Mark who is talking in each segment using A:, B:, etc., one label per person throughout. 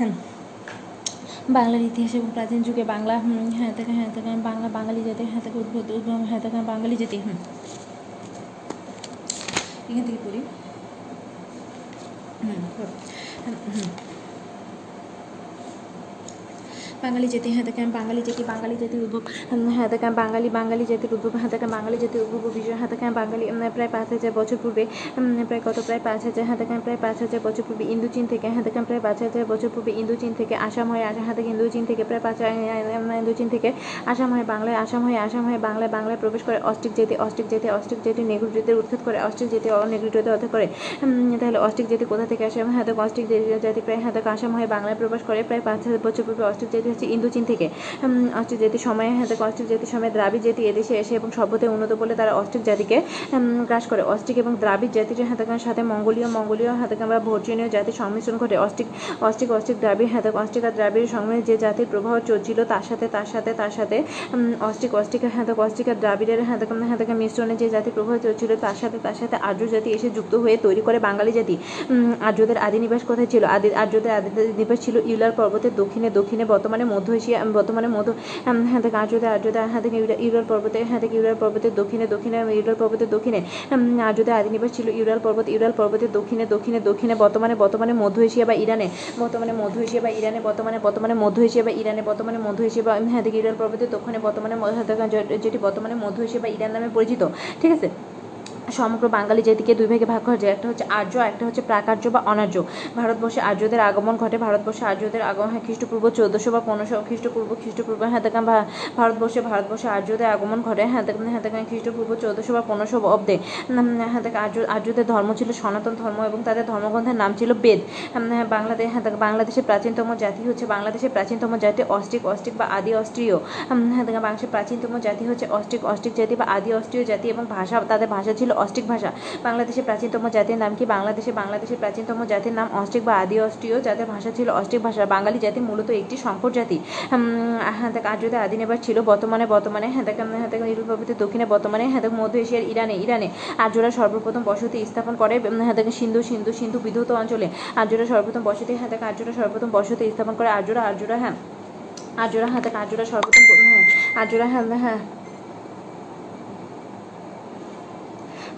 A: হ্যাঁ বাংলার ইতিহাস এবং প্রাচীন যুগে বাংলা হুম, হ্যাঁ থেকে হ্যাঁ থেকে বাংলা বাঙালি জাতি হ্যাঁ থেকে উদ্ভূত উদ্ভব হ্যাঁ থেকে বাঙালি জাতি হুম এখান থেকে পড়ি হুম পড়ো। হুম, হুম। বাঙালি জাতি হ্যাঁ থেকে বাঙালি জাতি, বাঙালি জাতির উদ্ভব হ্যাঁ থেকে বাঙালি বাঙালি জাতির উদ্ভব হ্যাঁ থেকে বাঙালি জাতির উদ্ভব বিজয় হ্যাঁ থেকে বাঙালি প্রায় পাঁচ হাজার বছর পূর্বে প্রায় কত, প্রায় পাঁচ হাজার হ্যাঁ থেকে প্রায় পাঁচ হাজার বছর পূর্বে ইন্দোচীন থেকে হ্যাঁ থেকে প্রায় পাঁচ হাজার বছর পূর্বে ইন্দোচীন থেকে আসাম হয়ে আসা হ্যাঁ থেকে ইন্দোচীন থেকে প্রায় পাঁচ ইন্দোচীন থেকে আসাম হয়ে বাংলায়, আসাম হয়ে আসাম হয়ে বাংলায় বাংলায় প্রবেশ করে অস্ট্রিক জাতি অস্ট্রিক জাতি অস্ট্রিক জাতি নেগ্রিটোদের উৎখাত করে অস্ট্রিক জাতি নেগ্রিটোদের অর্থাৎ করে তাহলে অস্ট্রিক জাতি কোথা থেকে আসে? হ্যাঁ থেকে অস্ট্রিক জাতি প্রায় হ্যাঁ থেকে আসাম হয়ে বাংলায় প্রবেশ করে প্রায় পাঁচ হাজার বছর পূর্বে অস্ট্রিক জাতি হচ্ছে ইন্দোচীন থেকে। অস্ট্রিক জাতির সময়ে হ্যাঁ অস্ট্রিক জাতির সময় দ্রাবিড় জাতি এদেশে এসে এবং সভ্যতায় উন্নত বলে তারা অস্ট্রিক জাতিকে গ্রাস করে। অস্ট্রিক এবং দ্রাবিড় জাতির হাতাকার সাথে মঙ্গোলীয় মঙ্গোলীয় হাতাকার বা ভর্জনীয় জাতির সংমিশ্রণ ঘটে। অস্ট্রিক অস্ট্রিক অস্ট্রিক দ্রাবিড় হাতাক অস্ট্রিক আর দ্রাবিড় সংমিশ্রণে যে জাতির প্রভাব চলছিল, তার সাথে তার সাথে তার সাথে অস্ট্রিক অস্ট্রিক হাতাক অস্ট্রিক আর দ্রাবিড়ের হাতাক হাতাকা মিশ্রণে যে জাতির প্রভাব চলছিল, তার সাথে তার সাথে আর্য জাতি এসে যুক্ত হয়ে তৈরি করে বাঙালি জাতি। আর্যদের আদি নিবাস কোথায় ছিল? আদি, আর্যদের আদি নিবাস ছিল ইউলার পর্বতের দক্ষিণে দক্ষিণে বর্তমানে মধ্য এশিয়া বর্তমানে মধ্য হ্যাঁ থেকে আর্যদের আর্যদের হ্যাঁ থেকে ইউরাল পর্বতে হ্যাঁ থেকে ইউরাল পর্বতের দক্ষিণে দক্ষিণে, ইউরাল পর্বতের দক্ষিণে আর্যদের আদি নিবাস ছিল ইউরাল পর্বত, ইউরাল পর্বতের দক্ষিণে দক্ষিণে দক্ষিণে, বর্তমানে বর্তমানে মধ্য এশিয়া বা ইরানে, বর্তমানে মধ্য এশিয়া বা ইরানে, বর্তমানে বর্তমানে মধ্য এশিয়া বা ইরানে, বর্তমানে মধ্য এশিয়া বা হ্যাঁ থেকে ইউরাল পর্বতের দক্ষিণে, বর্তমানে হ্যাঁ যেটি বর্তমানে মধ্য এশিয়া বা ইরান নামে পরিচিত, ঠিক আছে? সমগ্র বাঙালি জাতিকে দুই ভাগে ভাগ করা যায় একটা হচ্ছে আর্য একটা হচ্ছে প্রাকার্য বা অনার্য। ভারতবর্ষে আর্যদের আগমন ঘটে ভারতবর্ষে আর্যদের আগমন হ্যাঁ খ্রিস্টপূর্ব চোদ্দশো বা পনেরোশো খ্রিস্টপূর্ব খ্রিস্টপূর্ব হ্যাঁ দেখা ভারতবর্ষে ভারতবর্ষে আর্যদের আগমন ঘটে হ্যাঁ দেখা হ্যাঁ দেখা খ্রিস্টপূর্ব চোদ্দশো বা পনেরোশো অব্দে। হ্যাঁ দেখা আর্য আর্যদের ধর্ম ছিল সনাতন ধর্ম এবং তাদের ধর্মগ্রন্থের নাম ছিল বেদ। হ্যাঁ, বাংলাদেশ হ্যাঁ দেখা বাংলাদেশের প্রাচীনতম জাতি হচ্ছে বাংলাদেশের প্রাচীনতম জাতি অস্ট্রিক অস্ট্রিক বা আদি অস্ট্রিয়। হ্যাঁ দেখা বাংলাদেশের প্রাচীনতম জাতি হচ্ছে অস্ট্রিক অস্ট্রিক জাতি বা আদি অস্ট্রিয় জাতি এবং ভাষা তাদের ভাষা ছিল অস্ট্রিক ভাষা। বাংলাদেশের প্রাচীনতম জাতির নাম কি? বাংলাদেশে বাংলাদেশের প্রাচীনতম জাতির নাম অস্ট্রিক বা আদি অস্ট্রিয় যাদের ভাষা ছিল অস্ট্রিক ভাষা। বাঙালি জাতি মূলত একটি সংকর জাতি। হ্যাঁ দেখ আদি নিবাস ছিল বর্তমানে বর্তমানে হ্যাঁ দেখ হ্যাঁ দেখ দক্ষিণে বর্তমানে হ্যাঁ দেখ, মধ্য এশিয়ার ইরানে ইরানে আর্যরা সর্বপ্রথম বসতি স্থাপন করে হ্যাঁ দেখ, সিন্ধু সিন্ধু সিন্ধু বিধৌত অঞ্চলে। আর্যরা সর্বপ্রথম বসতি হ্যাঁ দেখ, আর্যরা সর্বপ্রথম বসতি স্থাপন করে, আর্যরা আর্যরা হ্যাঁ আর্যরা হ্যাঁ দেখ, আর্যরা সর্বপ্রথম হ্যাঁ আর্যরা হ্যাঁ হ্যাঁ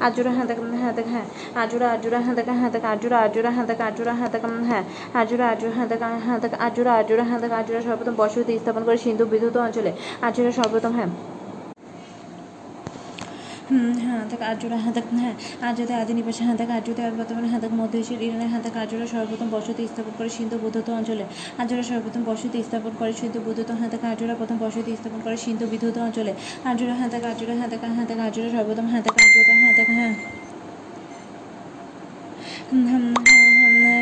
A: আজুরা হ্যাঁ দেখ হ্যাঁ দেখ হ্যাঁ আজুরা আজুরা হ্যাঁ দেখ হ্যাঁ দেখ আজুরা আজুরা দেখ আজুরা হ্যাঁ দেখ হ্যাঁ আজুরা আজুরা হ্যাঁ দেখ হ্যাঁ দেখ আজুরা আজুরা হ্যাঁ আজুরা সর্বপ্রথম বসতি স্থাপন করে সিন্ধু বিধুত অঞ্চলে, আজুরা সর্বপ্রথম হ্যাঁ। হ্যাঁ দেখ আর্যরা দেখ হ্যাঁ আর্যদের আদি নিবাস দেখ আর্যদের আর বর্তমানে দেখ মধ্য এশিয়ার ইরানের দেখ আর্যরা সর্বপ্রথম বসতি স্থাপন করে সিন্ধু বৌদ্ধত অঞ্চলে। আর্যরা সর্বপ্রথম বসতি স্থাপন করে সিন্ধু বুদ্ধত্ব হ্যাঁ দেখ আর্যরা প্রথম বসতি স্থাপন করে সিন্ধু বিধৌত অঞ্চলে। আর্যরা দেখ আর্যরা দেখ হ্যাঁ দেখ আর্যরা সর্বপ্রথম দেখ আর্যরা দেখ হ্যাঁ।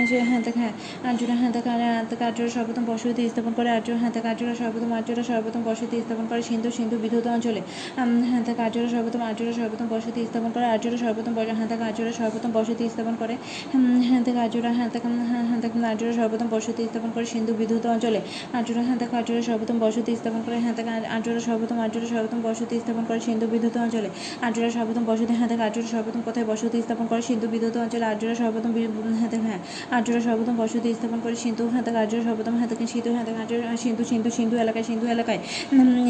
A: হুম, হুম, হুম, হুম, যে দেখ হ্যাঁ আর্যরা হ্যাঁ আর্যরা সর্বপ্রথম বসতি স্থাপন করে আর্য দেখ আর্যরা সর্বপ্রথম আর্যরা সর্বপ্রথম বসতি স্থাপন করে সিন্ধু সিন্ধু বিধৌত অঞ্চলে। হ্যাঁ দেখ আর্যরা সর্বপ্রথম আর্যরা সর্বপ্রথম বসতি স্থাপন করে আর্যরা সর্বপ্রথম দেখ আর্যরা সর্বপ্রথম বসতি স্থাপন করে হ্যাঁ দেখ আর্যরা হ্যাঁ হ্যাঁ আর্যরা সর্বপ্রথম বসতি স্থাপন করে সিন্ধু বিধৌত অঞ্চলে। আর্যরা দেখ আর্যরা সর্বপ্রথম বসতি স্থাপন করে হ্যাঁ আর- আর্যরা সর্বপ্রথম আর্যরা সর্বপ্রথম বসতি স্থাপন করে সিন্ধু বিধৌত অঞ্চলে। আর্যরা সর্বপ্রথম বসতি দেখ আর্যরা সর্বপ্রথম কোথায় বসতি স্থাপন করে সিন্ধু বিধৌত অঞ্চলে আর্যরা সর্বপ্রথম বি- হ্যাঁ আর্যরা সর্বপ্রথম বসতি স্থাপন করে সিন্ধু দেখ আর্যরা সর্বপ্রথম দেখ সিন্ধু দেখ আর্য সিন্ধু সিন্ধু সিন্ধু এলাকায় সিন্ধু এলাকায়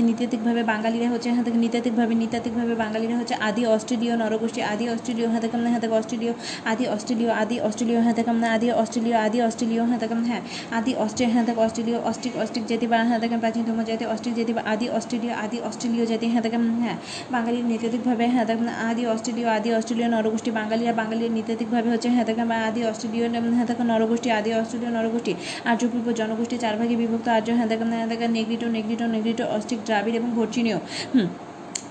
A: নৃতাত্ত্বিকভাবে বাঙালিরা হচ্ছে দেখ নৃতাত্ত্বিকভাবে নৃতাত্ত্বিকভাবে বাঙালিরা হচ্ছে আদি অস্ট্রেলীয় নরগোষ্ঠী, আদি অস্ট্রেলীয় দেখ হ্যাঁ দেখ অস্ট্রেলীয়, আদি অস্ট্রেলীয় আদি অস্ট্রেলীয় হ্যাঁ দেখ আদি অস্ট্রেলীয় আদি অস্ট্রেলীয় দেখ হ্যাঁ আদি অস্ট্রে হ্যাঁ দেখ অস্ট্রেলীয়, অস্ট্রিক অস্ট্রিক জাতি বা দেখ প্রাচীনতম জাতি, অস্ট্রিক জাতি বা আদি অস্ট্রেলীয় আদি অস্ট্রেলীয় জাতি দেখ হ্যাঁ বাঙালির নৃতাত্ত্বিকভাবে দেখ আদি অস্ট্রেলীয় আদি অস্ট্রেলীয় নরগোষ্ঠী, বাঙালিরা বাঙালির নৃতাত্ত্বিকভাবে হচ্ছে দেখ আদি অস্ট্রেলীয় দেখ নরগোষ্ঠী, আদি অস্ট্রেলীয় নরগোষ্ঠী আর্য পূর্ব জনগোষ্ঠী চার ভাগে বিভক্ত আর্য হ্যাঁ দেখ নেগ্রিটো নেগ্রিটো নেগ্রিটো অস্ট্রিক দ্রাবিড় এবং ভর্চিনীয় হুম।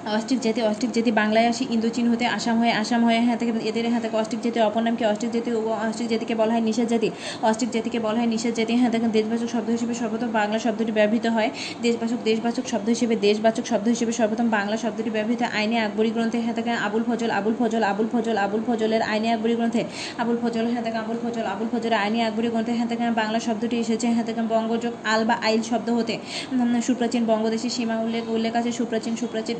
A: অস্ট্রিক জাতি অস্ট্রিক জাতি বাংলায় আসি, ইন্দোচীন হতে আসাম হয়ে আসাম হয়ে হ্যাঁ থেকে এদের হ্যাঁ থেকে অস্ট্রিক জাতির অপর নাম কি অস্ট্রিক জাতি ও অস্ট্রিক জাতিকে বলা হয় নিষেধ জাতি। অস্ট্রিক জাতিকে বলা হয় নিষেধ জাতি। হ্যাঁ দেখেন, দেশবাচক শব্দ হিসেবে সর্বপ্রথম বাংলা শব্দটি ব্যবহৃত হয়। দেশবাচক দেশবাচক শব্দ হিসেবে দেশবাচক শব্দ হিসেবে সর্বপ্রথম বাংলা শব্দটি ব্যবহৃত আইনে আকবরী গ্রন্থে। হ্যাঁ থেকে আবুল ফজল আবুল ফজল আবুল ফজল, আবুল ফজলের আইনে আকবরী গ্রন্থে। আবুল ফজল হ্যাঁ থেকে আবুল ফজল, আবুল ফজলের আইনে আকবরী গ্রন্থে। হ্যাঁ থেকে বাংলা শব্দটি এসেছে। হ্যাঁ থেকে বঙ্গযোগ আল বা আইল শব্দ হতে। সুপ্রাচীন বঙ্গদেশের সীমা উল্লেখ উল্লেখ আছে সুপ্রাচীন সুপ্রাচীন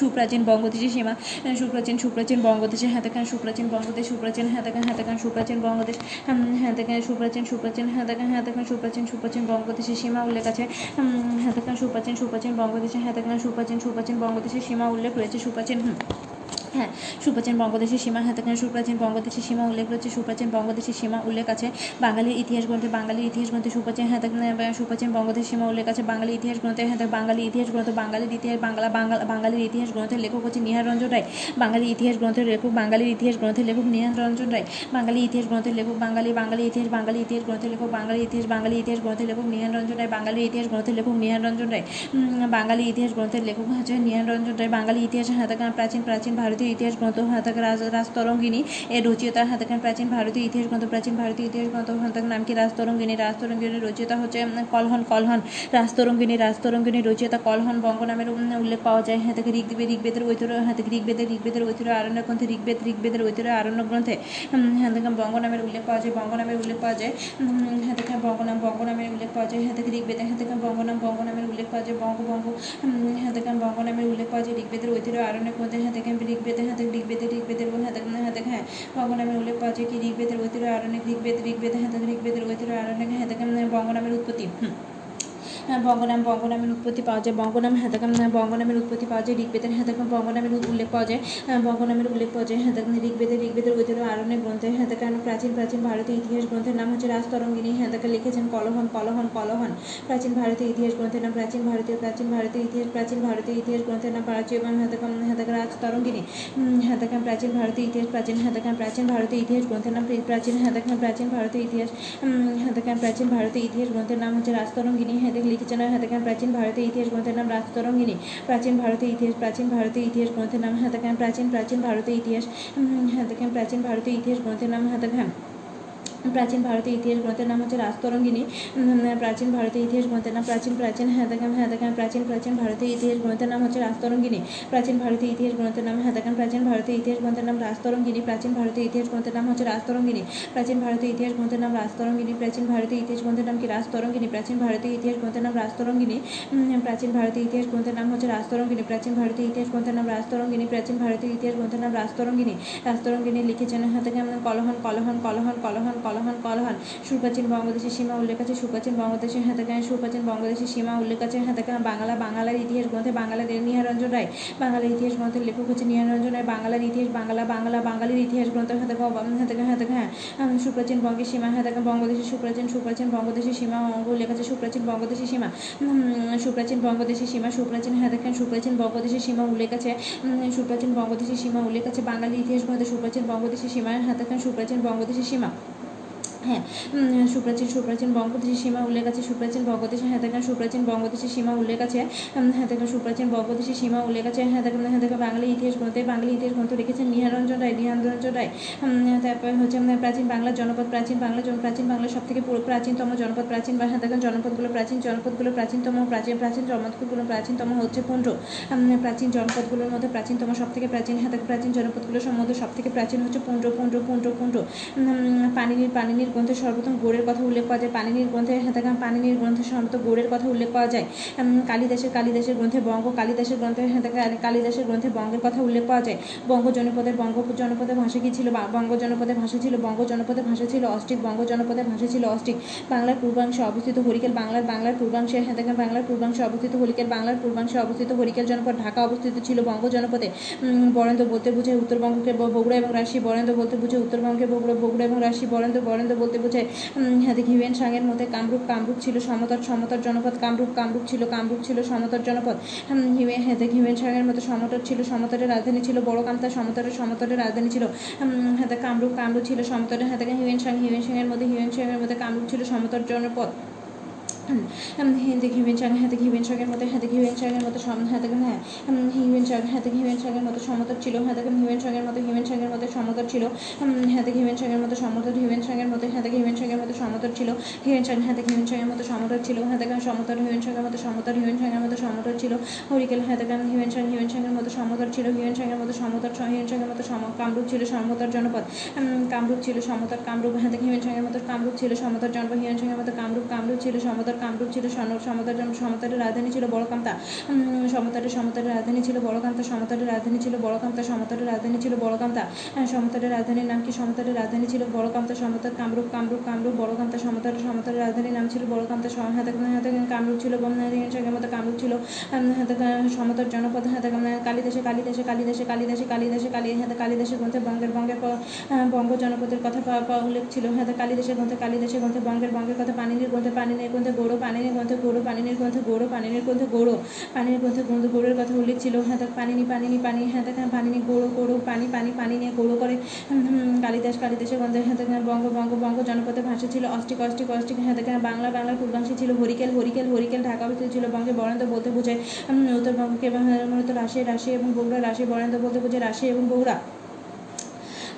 A: সুপ্রাচীন বঙ্গদেশের সীমা সুপ্রাচীন সুপ্রাচীন বঙ্গদেশের হাতেখান, সুপ্রাচীন বঙ্গদেশ, সুপ্রাচীন হাতেখান হাতেখান, সুপ্রাচীন বঙ্গদেশ হাতেখান, সুপ্রাচীন সুপ্রাচীন হাতেখান হাতেখান, সুপ্রাচীন সুপ্রাচীন বঙ্গদেশের সীমা উল্লেখ আছে। হাতেখান, সুপ্রাচীন সুপ্রাচীন বঙ্গদেশের হাতেখান, সুপ্রাচীন সুপ্রাচীন বঙ্গদেশের সীমা উল্লেখ রয়েছে। সুপ্রাচীন হ্যাঁ সুপ্রাচীন বঙ্গদেশের সীমা হাতাকান সুপ্রাচীন বঙ্গদেশের সীমা উল্লেখ রয়েছে সুপ্রাচীন বঙ্গদেশের সীমা উল্লেখ আছে বাঙালির ইতিহাস গ্রন্থে বাঙালির ইতিহাস গ্রন্থে সুপ্রাচীন হাতাকান সুপ্রাচীন বঙ্গদেশের সীমা উল্লেখ আছে বাঙালি ইতিহাস গ্রন্থে হাতে বাঙালি ইতিহাস গ্রন্থ বাঙালির ইতিহাস বাংলা বাংলা বাঙালির ইতিহাস গ্রন্থের লেখক হচ্ছে নিহার রঞ্জন রায় বাঙালি ইতিহাস গ্রন্থের লেখক বাঙালির ইতিহাস গ্রন্থের লেখক নিহার রঞ্জন রায় বাঙালি ইতিহাস গ্রন্থের লেখক বাঙালি বাঙালি ইতিহাস বাঙালি ইতিহাস গ্রন্থের লেখক বাঙালি ইতিহাস বাঙালি ইতিহাস গ্রন্থের লেখক নিহার রঞ্জন রায় বাঙালি ইতিহাস গ্রন্থের লেখক নিহার রঞ্জন রায় বাঙালি ইতিহাস গ্রন্থের লেখক হচ্ছে নিহার রঞ্জন রায় বাঙালি ইতিহাস হাতাকান প্রাচীন প্রাচীন ভারতীয় ইতিহাস গ্রন্থ হাতাকান রাজ রাজতরঙ্গিনী। এর রচয়িতা হাতাকান প্রাচীন ভারতীয় ইতিহাস গ্রন্থ। প্রাচীন ভারতীয় ইতিহাস গ্রন্থ হাতাকান নাম কি? রাজতরঙ্গিনী। রাজতরঙ্গিনীর রচয়িতা হচ্ছে কলহন কলহন। রাজতরঙ্গিনী রাজতরঙ্গিনীর রচয়িতা কলহন বঙ্গ নামের উল্লেখ পাওয়া যায়। হ্যাঁ থেকে ঋগ্বেদ ঋগ্বেদের ঐতিহ্য হ্যাঁ থেকে ঋগ্বেদের ঐতিহ্য আরণ্য গ্রন্থে ঋগ্বেদ ঋগ্বেদের ঐতিহ্য আরণ্য গ্রন্থে হ্যাঁ থেকে বঙ্গ নামের উল্লেখ পাওয়া যায়। বঙ্গ নামের উল্লেখ পাওয়া যায় হ্যাঁ থেকে বঙ্গ নাম বঙ্গ নামের উল্লেখ পাওয়া যায়। হ্যাঁ থেকে ঋগ্বেদে হ্যাঁ থেকে বঙ্গ নাম বঙ্গ নামের উল্লেখ পাওয়া যায়। বঙ্গ বঙ্গ হ্যাঁ থেকে বঙ্গ নামের উল্লেখ পাওয়া যায়। ঋগ্বেদের ঐতিহ্য আরণ্য গ্রন্থে হ্যাঁ থেকে হ্যাঁ হাতে, ঋগ্বেদের ঋগ্বেদের বোন হাতে বোন হাতে হ্যাঁ বঙ্গ নামের উল্লেখ যায় কি? ঋগ্বেদের ঐতিহ্য আরণ্যক ঋগ্বেদ ঋগ্বেদ হাতে, ঋগ্বেদের ঐতিহ্য আরণ্যক হাতে থেকে বঙ্গ নামের উৎপত্তি। বঙ্গনাম বঙ্গনামের উৎপত্তি পাওয়া যায়। বঙ্গনাম হাতাকাম বঙ্গনামের উৎপত্তি পাওয়া যায়। ঋগ্বেদের হাতাকাম বঙ্গনামের উল্লেখ পাওয়া যায়। বঙ্গনামের উল্লেখ পাওয়া যায়। হাতাকাম ঋগ্বেদের ঋগ্বেদের ঐতিহ্য আরণ্য গ্রন্থে হাতাকান প্রাচীন প্রাচীন ভারতীয় ইতিহাস গ্রন্থের নাম হচ্ছে রাজতরঙ্গিনী। হাতাকা লিখেছেন কলহন কলহন কলহন। প্রাচীন ভারতীয় ইতিহাস গ্রন্থের নাম প্রাচীন ভারতীয় প্রাচীন ভারতীয় ইতিহাস প্রাচীন ভারতীয় ইতিহাস গ্রন্থের নাম প্রাচীন এবং হাতাকাম হাতাকা রাজতরঙ্গিনী। উম, প্রাচীন ভারতীয় ইতিহাস প্রাচীন হাতাকাম প্রাচীন ভারতীয় ইতিহাস গ্রন্থের নাম প্রাচীন হাতাকাম প্রাচীন ভারতীয় ইতিহাস উম, প্রাচীন ভারতীয় ইতিহাস গ্রন্থের নাম হচ্ছে রাজতরঙ্গিনী। হাতাক লিখেছেন খান প্রাচীন ভারতের ইতিহাস গ্রন্থের নাম রাজতরঙ্গিনী। প্রাচীন ভারতের ইতিহাস, প্রাচীন ভারতের ইতিহাস গ্রন্থের নাম হাতাকাম প্রাচীন প্রাচীন ভারতের ইতিহাস হাতে হাতাকাম প্রাচীন ভারতের ইতিহাস গ্রন্থের নাম হাতাকাম প্রাচীন ভারতীয় ইতিহাস গ্রন্থের নাম হচ্ছে রাজতরঙ্গিনী প্রাচীন ভারতীয় ইতিহাস গ্রন্থের নাম প্রাচীন প্রাচীন হাতাকাম হাতাকাম প্রাচীন প্রাচীন ভারতীয় ইতিহাস গ্রন্থের নাম হচ্ছে রাজতরঙ্গিনী প্রাচীন ভারতীয় ইতিহাস গ্রন্থের নাম হাতাকাম প্রাচীন ভারতীয় ইতিহাস গ্রন্থের নাম রাজতরঙ্গিনী প্রাচীন ভারতীয় ইতিহাস গ্রন্থের নাম হচ্ছে রাজতরঙ্গিনী প্রাচীন ভারতীয় ইতিহাস গ্রন্থের নাম রাজতরঙ্গিনী প্রাচীন ভারতীয় ইতিহাস গ্রন্থের নাম কি রাজতরঙ্গিনী প্রাচীন ভারতীয় ইতিহাস গ্রন্থের নাম রাজতরঙ্গিনী প্রাচীন ভারতীয় ইতিহাস গ্রন্থের নাম হচ্ছে রাজতরঙ্গিনী প্রাচীন ভারতীয় ইতিহাস গ্রন্থের নাম রাজতরঙ্গিনী প্রাচীন ভারতীয় ইতিহাস গ্রন্থের নাম রাজতরঙ্গিনী রাজতরঙ্গিনী লিখেছেন হাতাকাম কলহন কলহন কলহন কলহন কলহন কলহন সুপ্রাচীন বঙ্গদেশের সীমা উল্লেখ আছে সুপ্রাচীন বঙ্গদেশের হাতাকান সুপ্রাচীন বঙ্গদেশের সীমা উল্লেখ আছে হাতাকান বাংলা বাংলার ইতিহাস গ্রন্থে বাংলার নিহারঞ্জন রায় বাংলার ইতিহাস গ্রন্থের লেখক হচ্ছে নিহারঞ্জন রায় বাংলার ইতিহাস বাংলা বাংলা বাঙালির ইতিহাস গ্রন্থ হাতাকা হাতাকা হ্যাঁ সুপ্রাচীন বঙ্গের সীমা হাতাকা বঙ্গদেশের সুপ্রাচীন সুপ্রাচীন বঙ্গদেশের সীমা অঙ্গ উল্লেখ আছে সুপ্রাচীন বঙ্গদেশের সীমা সুপ্রাচীন বঙ্গদেশের সীমা সুপ্রাচীন হাতাকান সুপ্রাচীন বঙ্গদেশের সীমা উল্লেখ আছে সুপ্রাচীন বঙ্গদেশের সীমা উল্লেখ আছে বাঙালি ইতিহাস গ্রন্থে সুপ্রাচীন বঙ্গদেশের সীমা হাতাকান সুপ্রাচীন বঙ্গদেশের সীমা হ্যাঁ সুপ্রাচীন সুপ্রাচীন বঙ্গদেশের সীমা উল্লেখ আছে সুপ্রাচীন বঙ্গদেশের হ্যাঁ দেখেন সুপ্রাচীন বঙ্গদেশের সীমা উল্লেখ আছে হ্যাঁ দেখেন সুপ্রাচীন বঙ্গদেশের সীমা উল্লেখ আছে হ্যাঁ দেখেন হ্যাঁ দেখেন বাঙালি ইতিহাস গ্রন্থে বাঙালি ইতিহাস গ্রন্থ রেখেছেন নিহারঞ্জন রায় নিহারঞ্জন রায়। তারপর হচ্ছে প্রাচীন বাংলার জনপদ প্রাচীন বাংলা প্রাচীন বাংলার সব থেকে প্রাচীনতম জনপদ প্রাচীন বা হ্যাঁ দেখেন জনপদগুলো প্রাচীন জনপদগুলো প্রাচীনতম প্রাচীন প্রাচীন জনপদগুলো প্রাচীনতম হচ্ছে পুণ্ড্র প্রাচীন জনপদগুলোর মধ্যে প্রাচীনতম সব থেকে প্রাচীন হ্যাঁ প্রাচীন জনপদগুলোর মধ্যে সব থেকে প্রাচীন হচ্ছে পুণ্ড্র পুণ্ড্র পুণ্ড্র উম, পানিনির পানিনির গ্রন্থে সর্বপ্রথম গোড়ের কথা উল্লেখ পাওয়া যায়, পানিনির গ্রন্থে হাতাকাম, পানিনির গ্রন্থে সর্বপ্রথম গোড়ের কথা উল্লেখ পাওয়া যায়। কালিদাসের কালিদাসের গ্রন্থে বঙ্গ, কালিদাসের গ্রন্থে কালিদাসের গ্রন্থে বঙ্গের কথা উল্লেখ পাওয়া যায়। বঙ্গ জনপদের বঙ্গ জনপদের ভাষা কি ছিল? বঙ্গ জনপদের ভাষা ছিল, বঙ্গ জনপদের ভাষা ছিল অস্ট্রিক বঙ্গ জনপদের ভাষা ছিল অস্ট্রিক বাংলার পূর্বাংশে অবস্থিত হরিকেল, বাংলার বাংলার পূর্বাংশে হাতাকাম, বাংলার পূর্বাংশে অবস্থিত হরিকেল, বাংলার পূর্বাংশে অবস্থিত হরিকেল জনপদ ঢাকা অবস্থিত ছিল বঙ্গ জনপদে। বরেন্দ্র বলতে বুঝে উত্তরবঙ্গকে বগুড়া এবং রাশি বরেন্দ্র বলতে বুঝে উত্তরবঙ্গকে বগুড়া বগুড়া এবং রাশি বরেন্দ্র বরেন্দ্র বলতে বোঝায় হিউয়েন সাংয়ের মধ্যে কামরূপ কামরূপ ছিল সমতর সমতর জনপদ কামরূপ কামরূপ ছিল কামরূপ ছিল সমতর জনপদ। উম, হিউয়ে দেখি হিউয়েন সাংয়ের মতো সমতর ছিল সমতরের রাজধানী ছিল বড় কামতা সমতরের সমতরের রাজধানী ছিল হাতে কামরূপ কামরূপ ছিল সমতরের হাতে হিউয়েন সাং হিউয়েন সাংয়ের মধ্যে হিউয়েন সাংয়ের মধ্যে কামরূপ ছিল সমতর জনপদ। হিন্দি হিউয়েন সাং হাতে হিউয়েন সাংয়ের মতো হাতে হিউয়েন সাংয়ের মতো সম হাতে হ্যাঁ উম, হিউয়েন হাতে হিউয়েন সাংয়ের মতো সমতর ছিল হাতে হিউয়েন সাংয়ের মতো হিউয়েন সাংয়ের মতো সমতর ছিল হাতে হিউয়েন সাংয়ের মতো সমতর হিউয়েন সাংয়ের মতো হাতে হিউয়েন সাংয়ের মতো সমতর ছিল হিউয়েন সাং হাতে হিউয়েন সাংয়ের মতো সমতর ছিল হাতে সমতর হিউয়েন সাংয়ের মতো সমতর হিউয়েন সাংয়ের মতো সমতর ছিল হরিকেল হাতে হিউয়েন সাং হিউয়েন সাংয়ের মতো সমতর ছিল হিউয়েন সাংয়ের মতো সমতর হিউয়েন সাংয়ের মতো সম কামরূপ ছিল সমতর জনপদ কামরূপ ছিল সমতর কামরূপ হাতে হিউয়েন সাংয়ের মতো কামরূপ ছিল সমতর জনপদ হিউয়েন সাংয়ের মতো কামরূপ কামরূপ ছিল সমতর কামরূপ ছিল সমতার সমতটের রাজধানী ছিল বড়কান্তা। উম, সমতটের সমতটের রাজধানী ছিল বড়কান্তা সমতটের রাজধানী ছিল বড়কান্তা সমতটের রাজধানী ছিল বড়কান্তা। হ্যাঁ, সমতটের রাজধানীর নাম কি? সমতটের রাজধানী ছিল বড়কান্তা সমতট কামরূপ কামরূপ কামরূপ বড়কান্তা সমতটের সমতটের রাজধানীর নাম ছিল বড়কান্তা কামরূপ ছিল মতো কামরূপ ছিল। সমতট জনপদ হাতে কালিদাসে কালিদাসে কালিদাসে কালিদাসে কালিদাসে কালী হাতে কালিদাসের গ্রন্থে বঙ্গের বঙ্গের বঙ্গ জনপদের কথা উল্লেখ ছিল। হাতে কালিদাসের গ্রন্থে কালিদাসের গ্রন্থে বঙ্গের বঙ্গের কথা পানিনির গ্রন্থে পানিনির গ্রন্থে গৌড় পানিনির গ্রন্থে গৌড় পানিনির গ্রন্থে গৌড় পানিনির গ্রন্থে গৌড় পানির গ্রন্থে গ্রন্থ গৌড়ের কথা উল্লেখ ছিল। হাতে পানিনি পানিনি পানি হাতে পানিনি গৌড় গৌড় পানি পানি পানি নিয়ে গৌড় করে কালিদাস, কালিদাসের গ্রন্থে হাতে বঙ্গ বঙ্গ বঙ্গ জনপদের ভাষা ছিল, অষ্টিক অষ্টিক অষ্টিক হাতে বাংলা, বাংলার পূর্বাংশে ছিল হরিকেল হরিকেল হরিকেল ঢাকা অবস্থিত ছিল, বঙ্গে বরেন্দ্র বলতে বোঝায় উত্তরবঙ্গকে মূলত রাশি রাশি এবং বগুড়া রাশি বরেন্দ্র বলতে বোঝায় রাশি এবং বগুড়া।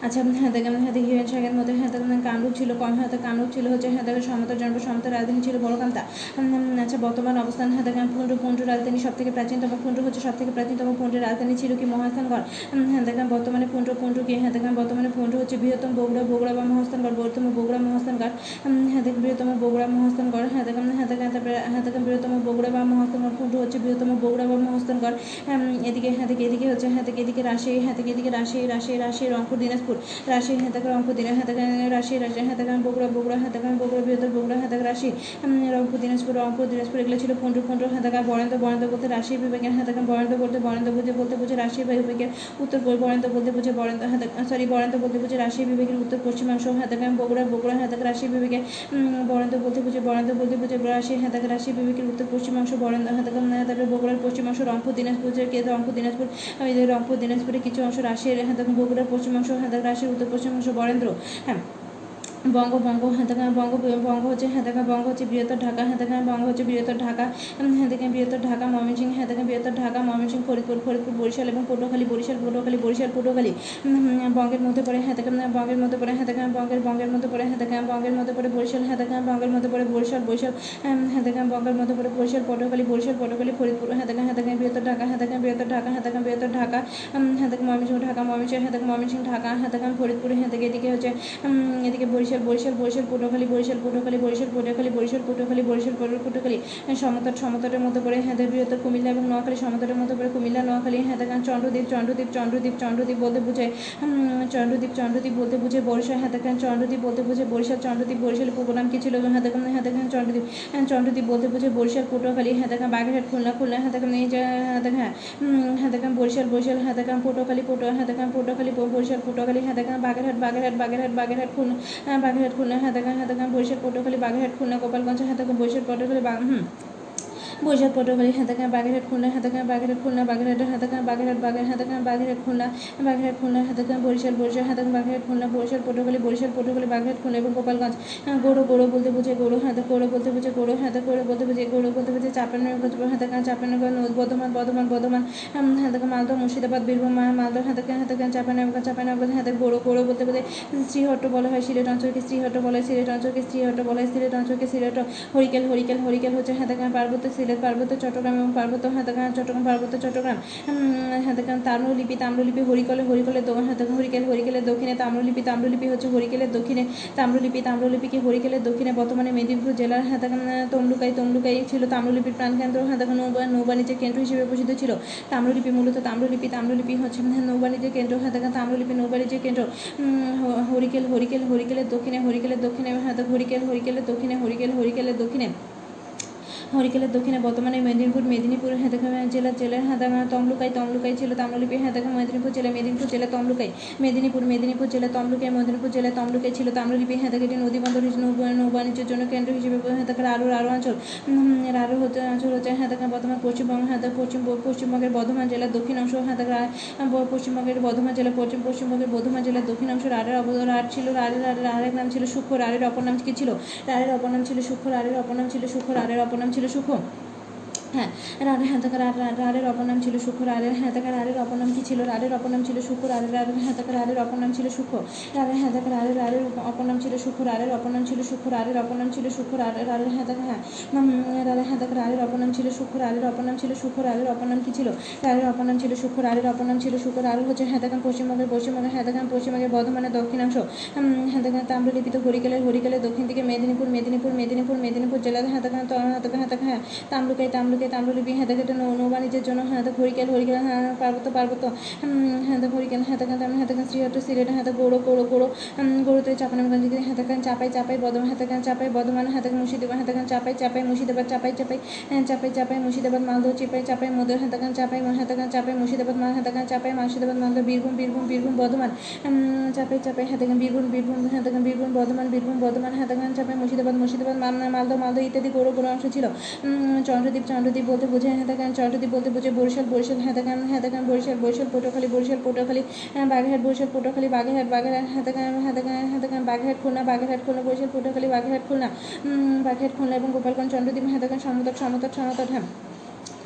A: আচ্ছা হ্যাঁ হ্যাঁ দেখি হিউয়েন সাগের মধ্যে হ্যাঁ দেখেন কামরূপ ছিল কম হাতে কামরূপ ছিল হচ্ছে হ্যাঁ দেখেন সমতর জন্ম সমতর রাজধানী ছিল বড়কান্তা উম, আচ্ছা বর্তমান অবস্থান হ্যাঁ দেখেন পুন্ডু পুন্ডু রাজধানী সব থেকে প্রাচীনতম পুন্ডু হচ্ছে সব থেকে প্রাচীনতম পুন্ডের রাজধানী ছিল কি মহাস্থানগড় হ্যাঁ দেখেন বর্তমানে পুন্ডু পুন্ডু কি হ্যাঁ দেখেন বর্তমানে পুন্ডু হচ্ছে বৃহত্তম বগুড়া বগুড়া বা মহাস্থানগড় বৃহত্তম বগুড়া মহাস্থানগড় হ্যাঁ দেখেন বৃহত্তম বগুড়া মহাস্থানগড় হ্যাঁ দেখেন হ্যাঁ দেখেন তারপরে হ্যাঁ দেখেন বৃহত্তম বগুড়া বা মহাস্থানগড় পুন্ডু হচ্ছে বৃহত্তম বগুড়া বা মহাস্থানগড় এদিকে হ্যাঁ দেখে এদিকে হচ্ছে হ্যাঁ দেখে এদিকে রাজশাহী হ্যাঁ দেখে এদিকে রাজশাহী রাজশাহী রাজশাহী রংপুর দিনাজপুর রাজশাহী হ্যাঁ দেখে রংপুর দিনা হ্যাঁ দেখে রাজশাহী রাজশাহী হ্যাঁ বগুড়া বগুড়া দেখে বগুড়া বৃহত্তর বগুড়া রাজশাহী উম, রংপুর দিনাজপুর রংপুর দিনাজপুর এগুলো ছিল পনেরো পনেরো দেখা বরেন্দ্র বরেন্দ্র বলতে রাশি বিভাগের দেখা বরেন্দ্র বলতে বরেন্দ্র বুঝে বলতে বুঝে রাশি বিভাগের উত্তর বরেন্দ্র বলতে বুঝে বরেন্দ্র হ্যাঁ সরি বরেন্দ্র বলতে বুঝে রাশি বিভাগের উত্তর পশ্চিমাংশ দেখা বগুড়া বগুড়া হ্যাঁ রাশি বিভাগের বরেন্দ্র বলতে বুঝে বরেন্দ্র বলতে বুঝে হ্যাঁ দেখা রাজশাহী বিভাগের উত্তর পশ্চিমাংশ বরেন্দ্র দেখা তারপরে বগুড়ার পশ্চিমাংশ রংপুর দিনাজপুর রংপুর দিনাজপুর রংপুর দিনাজপুরের কিছু অংশ হ্যাঁ দেখা বগুড়ার পশ্চিমাংশ হ্যাঁ রাজশাহীর উত্তর পশ্চিমাংশ বরেন্দ্র। হ্যাঁ বঙ্গ বঙ্গ হাতাকা বঙ্গ বঙ্গ হচ্ছে হাতাকা বঙ্গ হচ্ছে বৃহত্তর ঢাকা হাতাকা বঙ্গ হচ্ছে বৃহত্তর ঢাকা হাতাকা বৃহত্তর ঢাকা, ময়মনসিংহ হাতাকা বৃহত্তর ঢাকা, ময়মনসিংহ, ফরিদপুর ফরিদপুর, বরিশাল এবং পটুয়াখালী, বরিশাল পটুয়াখালী বরিশাল, পটুয়াখালী বঙ্গের মধ্যে পড়ে হাতাকা বঙ্গের মধ্যে পড়ে হাতাকা বঙ্গের বঙ্গের মধ্যে পড়ে হাতাকা বঙ্গের মধ্যে পড়ে বরিশাল হাতাকা বঙ্গের মধ্যে পড়ে বরিশাল বরিশাল হাতাকা বঙ্গের মধ্যে পড়ে বরিশাল, পটুয়াখালী বরিশাল, পটুয়াখালী, ফরিদপুর হাতাকা হাতাকা বৃহত্তর ঢাকা হাতাকা বৃহত্তর ঢাকা হাতাকা বৃহত্তর ঢাকা হাতাকা ময়মনসিংহ, ঢাকা, ময়মনসিংহ হাতাকা ময়মনসিংহ, ঢাকা হাতাকা ফরিদপুর হাতাকা এদিকে হচ্ছে এদিকে বরিশাল বরিশাল বরিশাল বরিশাল পটুয়াখালী বরিশাল পটুয়াখালী বরিশাল পটুয়াখালী বরিশাল পটুয়াখালী বরিশাল পটু- পটুয়াখালী সমতট সমতটের মধ্যে পড়ে হ্যাঁ বৃহত্তর কুমিল্লা এবং নোয়াখালী সমতটের মধ্যে পড়ে কুমিল্লা নোয়াখালী হ্যাঁ দেখান চন্দ্রদ্বীপ চন্দ্রদ্বীপ চন্দ্রদ্বীপ চন্দ্রদ্বীপ বলতে বুঝে উম, চন্দ্রদ্বীপ চন্দ্রদ্বীপ বলতে বুঝে বরিশাল হ্যাঁ দেখান চন্দ্রদ্বীপ বলতে বুঝে বরিশাল চন্দ্রদ্বীপ বরিশালের পূর্ব নাম কি ছিল হ্যাঁ দেখান হ্যাঁ দেখান চন্দ্রদ্বীপ হ্যাঁ চন্দ্রদ্বীপ বলতে বুঝে বরিশাল পটুয়াখালী হ্যাঁ দেখান বাগেরহাট খুলনা খুলনা হ্যাঁ দেখান এই হ্যাঁ হ্যাঁ হ্যাঁ দেখান বরিশাল বরিশাল হ্যাঁ দেখান পটুয়াখালী পটুয়া হ্যাঁ দেখান পটুয়াখালী বরিশাল পটুয়াখালী হ্যাঁ দেখান বাগেরহাট বাগেরহাট বাগেরহাট বাগেরহাট খুলনা হ্যাঁ বাগেরহাট খুলনা হ্যাঁ দেখান বরিশাল পটুয়াখালী বাগেরহাট খুলনা গোপালগঞ্জ দেখান বরিশাল পটুয়াখালী বাগ হুম। বরিশাল পটুয়াখালী হাতাকান বাগেরহাট খুলনা হাতাকান বাগেরহাট খুলনা বাগেরহাট হাতাকান বাগেরহাট বাগের হাতাকান বাগেরহাট খুলনা বাগেরহাট খুলনা হাতাকান বরিশাল বরিশাল হাতাকান বাগেরহাট খুলনা বরিশাল পটুয়াখালী বরিশাল পটুয়াখালী বাগেরহাট খুলনা এবং গোপালগঞ্জ হ্যাঁ, গৌড় গৌড় বলতে বুঝে গৌড় হাতা গৌড় বলতে বুঝে গৌড় হাতা গৌড় বলতে বুঝে গৌড় বলতে বুঝে চাপান্ন হাতাকান চাপান্ন বর্ধমান বর্ধমান বর্ধমান হাতাকান মালদহ মুর্শিদাবাদ বীরভূম মালদহ হাতাকান হাতাকান চাপান্ন চাপান্ন হাতাক গৌড় গৌড় বলতে বুঝে শ্রীহট্ট বলা হয় সিলেট অঞ্চলকে শ্রীহট্ট বলা হয় সিলেট অঞ্চলকে শ্রীহট্ট বলা হয় সিলেট অঞ্চলকে সিলেট হরিকেল হরিকেল হরিকেল হচ্ছে হাতাকান পার্বত্য সিলেট পার্বত্য চট্টগ্রাম এবং পার্বত্য হাতাকান চট্টগ্রাম, পার্বত্য চট্টগ্রাম হাতাকান তাম্রলিপি তাম্রলিপি হরিকলে হরিকলে হাতাকান হরিকেল, হরিকেলের দক্ষিণে তাম্রলিপি তাম্রলিপি হচ্ছে হরিকেলের দক্ষিণে তাম্রলিপি তাম্রলিপি কি হরিকেলের দক্ষিণে বর্তমানে মেদিনীপুর জেলার হাতাকান তমলুকাই তমলুকাই ছিল তাম্রলিপির প্রাণকেন্দ্র হাতাকান নৌবাণিজ্যের কেন্দ্র হিসেবে পরিচিত ছিল। তাম্রলিপি মূলত তাম্রলিপি তাম্রলিপি হচ্ছে নৌবাণিজ্যের কেন্দ্র হাতাকান তাম্রলিপি নৌবাণিজ্যের কেন্দ্র। হরিকেল হরিকেল, হরিকেলের দক্ষিণে হরিকেলের দক্ষিণে হাতাক হরিকেল, হরিকেলের দক্ষিণে, হরিকেল, হরিকেলের দক্ষিণে। হরিকেলের দক্ষিণে বর্তমানে মেদিনীপুর মেদিনীপুর হেদাখা জেলা জেলার হাদাখা তমলুকাই তমলুকাই ছিল তাম্রলিপি হেদাখা মেদিনীপুর জেলা মেদিনীপুর জেলা তমলুকাই, মেদিনীপুর মেদিনীপুর জেলা তমলুকাই, মেদিনীপুর জেলা তমলুকাই ছিল তাম্রলিপি হেদাখাটি নদী বন্দর নৌবাণিজ্যের জন্য কেন্দ্র হিসেবে হেদাখার আরও আরও অঞ্চল। আরও হচ্ছে অঞ্চল হচ্ছে হেদাখা বর্তমান পশ্চিমবঙ্গ হেদা পশ্চিম পশ্চিমবঙ্গের বর্ধমান জেলার দক্ষিণ অংশ হেদাখা পশ্চিমবঙ্গের বর্ধমান জেলা, পশ্চিম পশ্চিমবঙ্গের বর্ধমান জেলার দক্ষিণ অংশ রাড়ের অব রাড় ছিল রাড়ের রাড়ের আরেক নাম ছিল সুখ রাড়ের অপর নাম কি ছিল? রাড়ের অপর নাম ছিল সুখ রাড়ের অপর নাম ছিল সুখ রাড়ের অপর নাম ছিল সুখ হ্যাঁ রাড়ের হ্যাঁ থেকে রাড় রাড়- রাড়ের অপর নাম ছিল সুখ রাড়ের হ্যাঁ থেকে রাড়ের অপর নাম কি ছিল রাড়ের অপর নাম ছিল সুখ রাড়ের রাড়ের হ্যাঁ থেকে রাড়ের অপর নাম ছিল সুখ রাড়ের হ্যাঁ থেকে রাড়ের অপর নাম ছিল সুখ রাড়ের অপর নাম ছিল সুখ রাড়ের অপর নাম ছিল সুখ রাড়ের রাড়ের হ্যাঁ থেকে হ্যাঁ রাড়ের হ্যাঁ থেকে রাড়ের অপর নাম ছিল সুখ রাড়ের অপর নাম ছিল সুখ রাড়ের অপর নাম কি ছিল রাড়ের অপর নাম ছিল সুখ রাড়ের অপর নাম ছিল সুখ রাড়ের হচ্ছে হ্যাঁ থেকে পশ্চিমবঙ্গের পশ্চিমবঙ্গের হ্যাঁ থেকে পশ্চিমবঙ্গের বর্ধমানের দক্ষিণাংশ হ্যাঁ থেকে তাম্রলিপিত হরিকেলের হরিকেলের দক্ষিণ দিকে মেদিনীপুর মেদিনীপুর মেদিনীপুর মেদিনীপুর জেলার হ্যাঁ থেকে হ্যাঁ থেকে হ্যাঁ হ্যাঁ তামলুকে তামলুকে তাম্রলিপি হ্যাঁ থেকে নৌ বাণিজ্যের জন্য হ্যাঁ হরিকেল হরিকেল হ্যাঁ পার্বত্য পার্বত্য হ্যাঁ হরিকেল হ্যাঁ তেমন হ্যাঁ শ্রীহট্ট সিলেট হ্যাঁ গৌড় গৌড় গৌড় চাপানামগঞ্জ দিকে হ্যাঁ চাপাই চাপাই বর্ধমান হ্যাঁ চাপাই বর্ধমান হ্যাঁ মুর্শিদাবাদ হ্যাঁ চাপাই চাপাই মুর্শিদাবাদ চাপাই চাপাই হ্যাঁ চাপাই চাপাই মুর্শিদাবাদ মালদহ চিপাই চাপাই মধুর হ্যাঁ চাপাই হ্যাঁ চাপাই মুর্শিদাবাদ মাল হ্যাঁ চাপাই মুর্শিদাবাদ মালদহ বীরভূম বীরভূম বীরভূম বর্ধমান চাপাই চাপাই হ্যাঁ বীরভূম বীরভূম হ্যাঁ বীরভূম বর্ধমান বীরভূম বর্ধমান হ্যাঁ চাপাই মুর্শিদাবাদ মুর্শিদাবাদ মালদা মালদহ মালদহ ইত্যাদি গৌড় গৌড় অংশ ছিল চন্দ্রদ্বীপ চন্দ্রদ্বীপ বলতে বোঝে হ্যাঁ চন্দ্রদ্বীপ বলতে বোঝে বরিশাল বরিশাল হ্যাঁ থেকে হ্যাঁ বরিশাল বরিশাল পটুয়াখালী বরিশাল পটুয়াখালী হ্যাঁ, বাগেরহাট বরিশাল পটুয়াখালী বাগেরহাট বাগেরহাট থেকে হ্যাঁ থেকে বাগেরহাট খুলনা বাগেরহাট খুলনা বরিশাল পটুয়াখালী বাগেরহাট খুলনা বাগেরহাট খুলনা এবং গোপালগঞ্জ চন্দ্রদ্বীপ থেকে সমতট সমতট সমতট হ্যাঁ।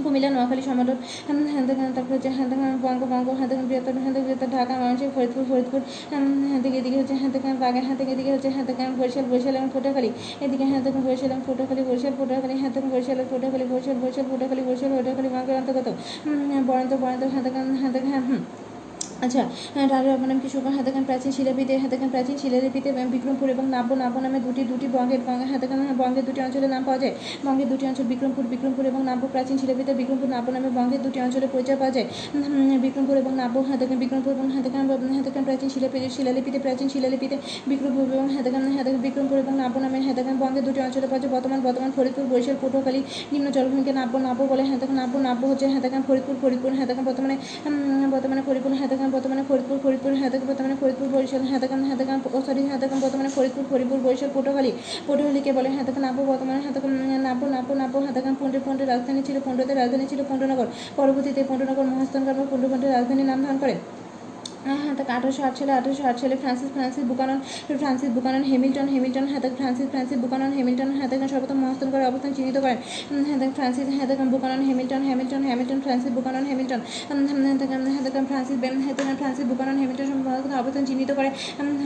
A: কুমিল্লা নোয়াখালী সমাদর হ্যাঁ তারপরে হচ্ছে হ্যাঁ বঙ্গ বঙ্গ হ্যাঁ থেকে বৃহত্তর হ্যাঁ থেকে বৃহত্তর ঢাকা ময়মনসিংহ ফরিদপুর ফরিদপুর হ্যাঁ থেকে এদিকে হচ্ছে হ্যাঁ থেকে বাগে হ্যাঁ থেকে এদিকে হচ্ছে হ্যাঁ থেকে বরিশাল বরিশাল এবং পটুয়াখালী এদিকে হ্যাঁ থেকে বরিশাল এবং পটুয়াখালী বরিশাল পটুয়াখালী হ্যাঁ থেকে বরিশাল পটুয়াখালী বরিশাল বরিশাল পটুয়াখালী বরিশাল পটুয়াখালী বাংলার অন্তর্গত বরন্ত বরন্ত বরান্ত হ্যাঁ হ্যাঁ হ্যাঁ হুম আচ্ছা রাঢ়ের নাম কি সুগা হাতেখান প্রাচীন শিলালিপিতে হাতেখান প্রাচীন শিলালিপিতে বিক্রমপুর এবং নাব্য নাব্য নামে দুটি দুটি বঙ্গের বঙ্গে হাতেখান বঙ্গের দুটি অঞ্চলের নাম পাওয়া যায়। বঙ্গের দুটি অঞ্চল বিক্রমপুর বিক্রমপুর এবং নাব্য প্রাচীন শিলালিপিতে বিক্রমপুর, নাব্য নামে বঙ্গের দুটি অঞ্চলের পরিচয় পাওয়া যায়। বিক্রমপুর এবং নাব্য হাতেখান, বিক্রমপুর এবং হাতেখান হাতেখান প্রাচীন শিলালিপিতে শিলালিপিতে প্রাচীন শিলালিপিতে বিক্রমপুর এবং হাতেখান হাতেখান, বিক্রমপুর এবং নাব্য নামে হাতেখান বঙ্গের দুটি অঞ্চলে পাওয়া যায়। বর্তমান বর্তমান ফরিদপুর, বরিশাল, পটুয়াখালী, নিম্ন জলভূমিকে নাব্য নাব্য বলে হাতেখান, নাব্য নাব্য হচ্ছে হাতেখান, ফরিদপুর ফরিদপুর হাতেখান, বর্তমানে বর্তমানে ফরিদপুর হাতেখান বর্তমানে ফরিদপুর ফরিদপুর হাতাকান বর্তমানে ফরিদপুর, বরিশাল হাতাকান হাতাকান ও সরি হাতাকান বর্তমানে ফরিদপুর ফরিদপুর, বরিশাল পটুয়ালি পটুয়ালিকে বলে হাতাকান নাপো বর্তমানে হাতাকান নাপো নাপো নাব্য হাতাকান পন্ডে পন্ডে, রাজধানী ছিল পন্ডতে, রাজধানী ছিল পন্ডনগর। পরবর্তীতে পন্ডনগর মহাস্থানগর বা পন্ড পন্ডের রাজধানীর নাম ধারণ করে। হ্যাঁ তাকে আঠারোশো আট সালে আঠারোশো আট সালে Francis Francis Buchanan Francis Buchanan Hamilton Hamilton হ্যাঁ তাকে ফ্রান্সিস ফ্রান্সিস বুকানন হ্যামিল্টন হ্যাঁ তাকে সর্বপ্রথম মহাস্থান করে অবস্থান চিহ্নিত করেন উম, হ্যাঁ ফ্রান্সিস হ্যাঁ তাকে Buchanan Hamilton Hamilton Hamilton Francis Buchanan Hamilton উম, হ্যাঁ তাকে হ্যাঁ তাকে ফ্রান্সিস বেন হ্যাঁ তাকে ফ্রান্সিস বুকানন হ্যামিল্টন সম্পর্কে অবস্থান চিহ্নিত করে।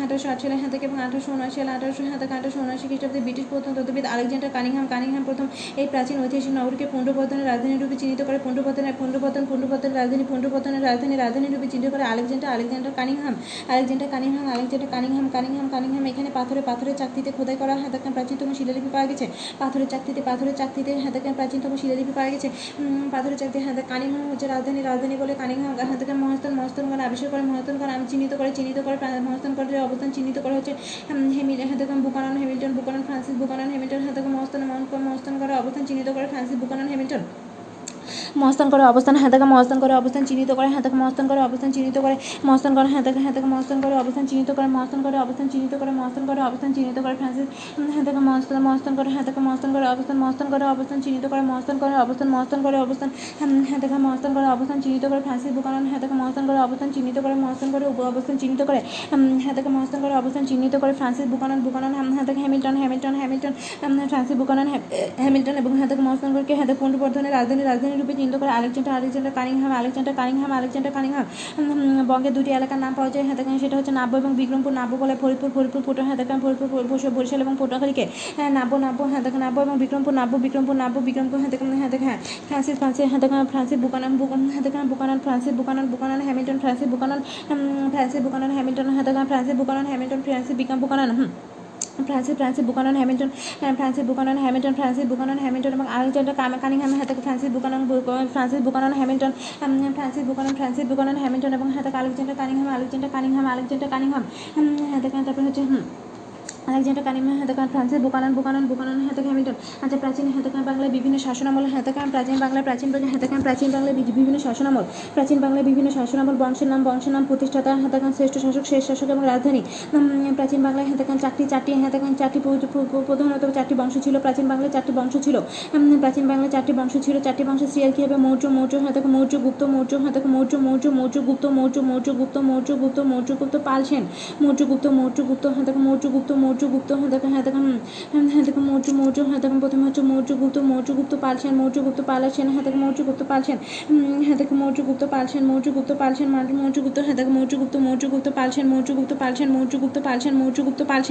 A: আঠারোশো আট সালে হ্যাঁ থেকে এবং আঠারোশো উনআশি সালে আঠারোশো হ্যাঁ থেকে আঠারোশো উনআশি খ্রিস্টাব্দে ব্রিটিশ প্রথম তত্ত্ববিদ আলেকজান্ডার কানিংহাম কানিংহাম প্রথম এই প্রাচীন ঐতিহাসিক নগরীকে পুণ্ড্রবর্ধনের রাজধানী রূপে চিহ্নিত করে। পুণ্ড্রবর্ধনের পুণ্ড্রবর্ধন পুণ্ড্রবর্ধনের রাজধানী পুণ্ড্রবর্ধনের রাজধানী রাজধানী রূপে চিহ্নিত করে Alexander Alexander Cunningham Alexander Cunningham Alexander Cunningham Cunningham Cunningham, এখানে পাথরে পাথরের চাকতিতে খোদাই করা হাতাকান প্রাচীনতম শিলালিপি পাওয়া গেছে। পাথরের চাকতিতে পাথরের চাকতিতে হাতাকান প্রাচীনতম শিলালিপি পাওয়া গেছে। পাথরের চাকতি হাতে কানিংহাম হচ্ছে রাজধানী রাজধানী বলে কানিংহাম হাতাকান মহাস্থান মহাস্থানগণ আবিষ্কার করে মহাস্থানগণ আমি চিহ্নিত করে চিহ্নিত করে মহাস্থানগণের অবস্থান চিহ্নিত করা হচ্ছে হেমিল হাতাকান Buchanan Hamilton Buchanan, Francis, Buchanan Hamilton হাতাকান Mahasthan Mahasthan করে অবস্থান চিহ্নিত করে, ফ্রান্সিস, বুকানন হ্যামিল্টন মহস্থান করে অবস্থান হাতাকা মহস্থান করে অবস্থান চিহ্নিত করে হাতাকা মহস্থান করে অবস্থান চিহ্নিত করে মহস্থান করে হ্যাঁ তাকে হ্যাঁ তাকে মহস্থান করে অবস্থান চিহ্নিত করে মহস্থান করে অবস্থান চিহ্নিত করে মহস্থান করে অবস্থান চিহ্নিত করে ফ্রান্সিস হাতাকা মহস্থান মহস্থান করে হাতাকা মহস্থান করে অবস্থান মহস্থান করে অবস্থান চিহ্নিত করে মহস্থান করে অবস্থান মহস্থান করে অবস্থান হ্যাঁ তাকে মহস্থান করে অবস্থান চিহ্নিত করে ফ্রান্সিস বুকানন হাতাকা মহস্থান করে অবস্থান চিহ্নিত করে মহস্থান করে অবস্থান চিহ্নিত করে হাতাকা মহস্থান করে অবস্থান চিহ্নিত করে ফ্রান্সিস বুকানন বুকানন হ্যাঁ তাকে Hamilton Hamilton Hamilton Francis Buchanan Hamilton এবং হাতাকা মহস্থান করে হাতাকা পুনর্বর্ধনের রাজধানী রাজধানী রূপে চিহ্নিত করে Alexander Alexander Cunningham Alexander Cunningham Alexander Cunningham উম, বঙ্গের দুটি এলাকার নাম পাওয়া যায়। হাতাকান সেটা হচ্ছে নাব্য এবং বিক্রমপুর। নাব্য বলে ফরিদপুর ফরিদপুর পটুয়া হাতাকান ফরিদপুর বরিশাল এবং পটুয়াখালীকে হ্যাঁ নাব্য নাব্য হাতাকান নাব্য এবং বিক্রমপুর নাব্য বিক্রমপুর নাব্য বিক্রমপুর হাতাকান হাতাকা হ্যাঁ ফ্রান্সিস ফ্রান্সিস হাতাকান Francis Buchanan Buchanan হাতাকান Buchanan Francis Buchanan Buchanan Hamilton Francis Buchanan Francis Buchanan Hamilton হাতাকান Francis Buchanan Hamilton Francis বিকাম বুকানন হুম। ফ্রান্সিস ফ্রান্সিস বুকানন হ্যামিল্টন হ্যাঁ, Francis Buchanan Hamilton Francis Buchanan Hamilton এবং আলেকজান্ডার কাম- Cunningham হাতে Francis Buchanan Francis Buchanan Hamilton Francis Buchanan Francis Buchanan Hamilton এবং হাতে Alexander Cunningham Alexander Cunningham Alexander Cunningham হাতে তারপরে হচ্ছে হুম Alexander Cunningham হাতেকান Francis Buchanan Buchanan Buchanan হাতেক হ্যামিল্টন আচ্ছা প্রাচীন হাতেকান বাংলায় বিভিন্ন শাসনামল হাতেকান প্রাচীন বাংলায় প্রাচীন হাতেকান প্রাচীন বাংলায় বিভিন্ন শাসনামল, প্রাচীন বাংলায় বিভিন্ন শাসনামল, বংশের নাম বংশের নাম, প্রতিষ্ঠাতা হাতেকান শ্রেষ্ঠ শাসক, শেষ শাসক এবং রাজধানী। প্রাচীন বাংলায় হাতেকান চারটি চারটি হাতেকান চারটি প্র- প্র- প্র- প্রধানত চারটি বংশ ছিল, প্রাচীন বাংলায় চারটি বংশ ছিল। প্রাচীন বাংলায় চারটি বংশ ছিল, চারটি বংশ সিরিয়াল কী হবে? মৌর্য মৌর্য হাতেক, মৌর্য গুপ্ত, মৌর্য হাতেক, মৌর্য মৌর্য মৌর্য গুপ্ত, মৌর্য মৌর্য গুপ্ত মৌর্য গুপ্ত মৌর্য গুপ্ত, পাল সেন। মৌর্য গুপ্ত মৌর্য গুপ্ত হাতেক, মৌর্য গুপ্ত মৌর্যগুপ্ত হ্যাঁ দেখেন হ্যাঁ দেখেন হ্যাঁ, হ্যাঁ দেখেন, মৌর্য মৌর্য হ্যাঁ দেখেন, প্রথমে হচ্ছে মৌর্যগুপ্ত মৌর্যগুপ্ত গুপ্ত পালছেন মৌর্যগুপ্ত গুপ্ত পালছেন হ্যাঁ দেখেন মৌর্যগুপ্ত পালছেন হ্যাঁ দেখেন মৌর্যগুপ্ত পালছেন মৌর্যগুপ্ত পালছেন মৌর্যগুপ্ত হ্যাঁ দেখেন মৌর্যগুপ্ত মৌর্যগুপ্ত পাল সেন মৌর্যগুপ্ত পাল সেন মৌর্যগুপ্ত পাল সেন মৌর্যগুপ্ত পাল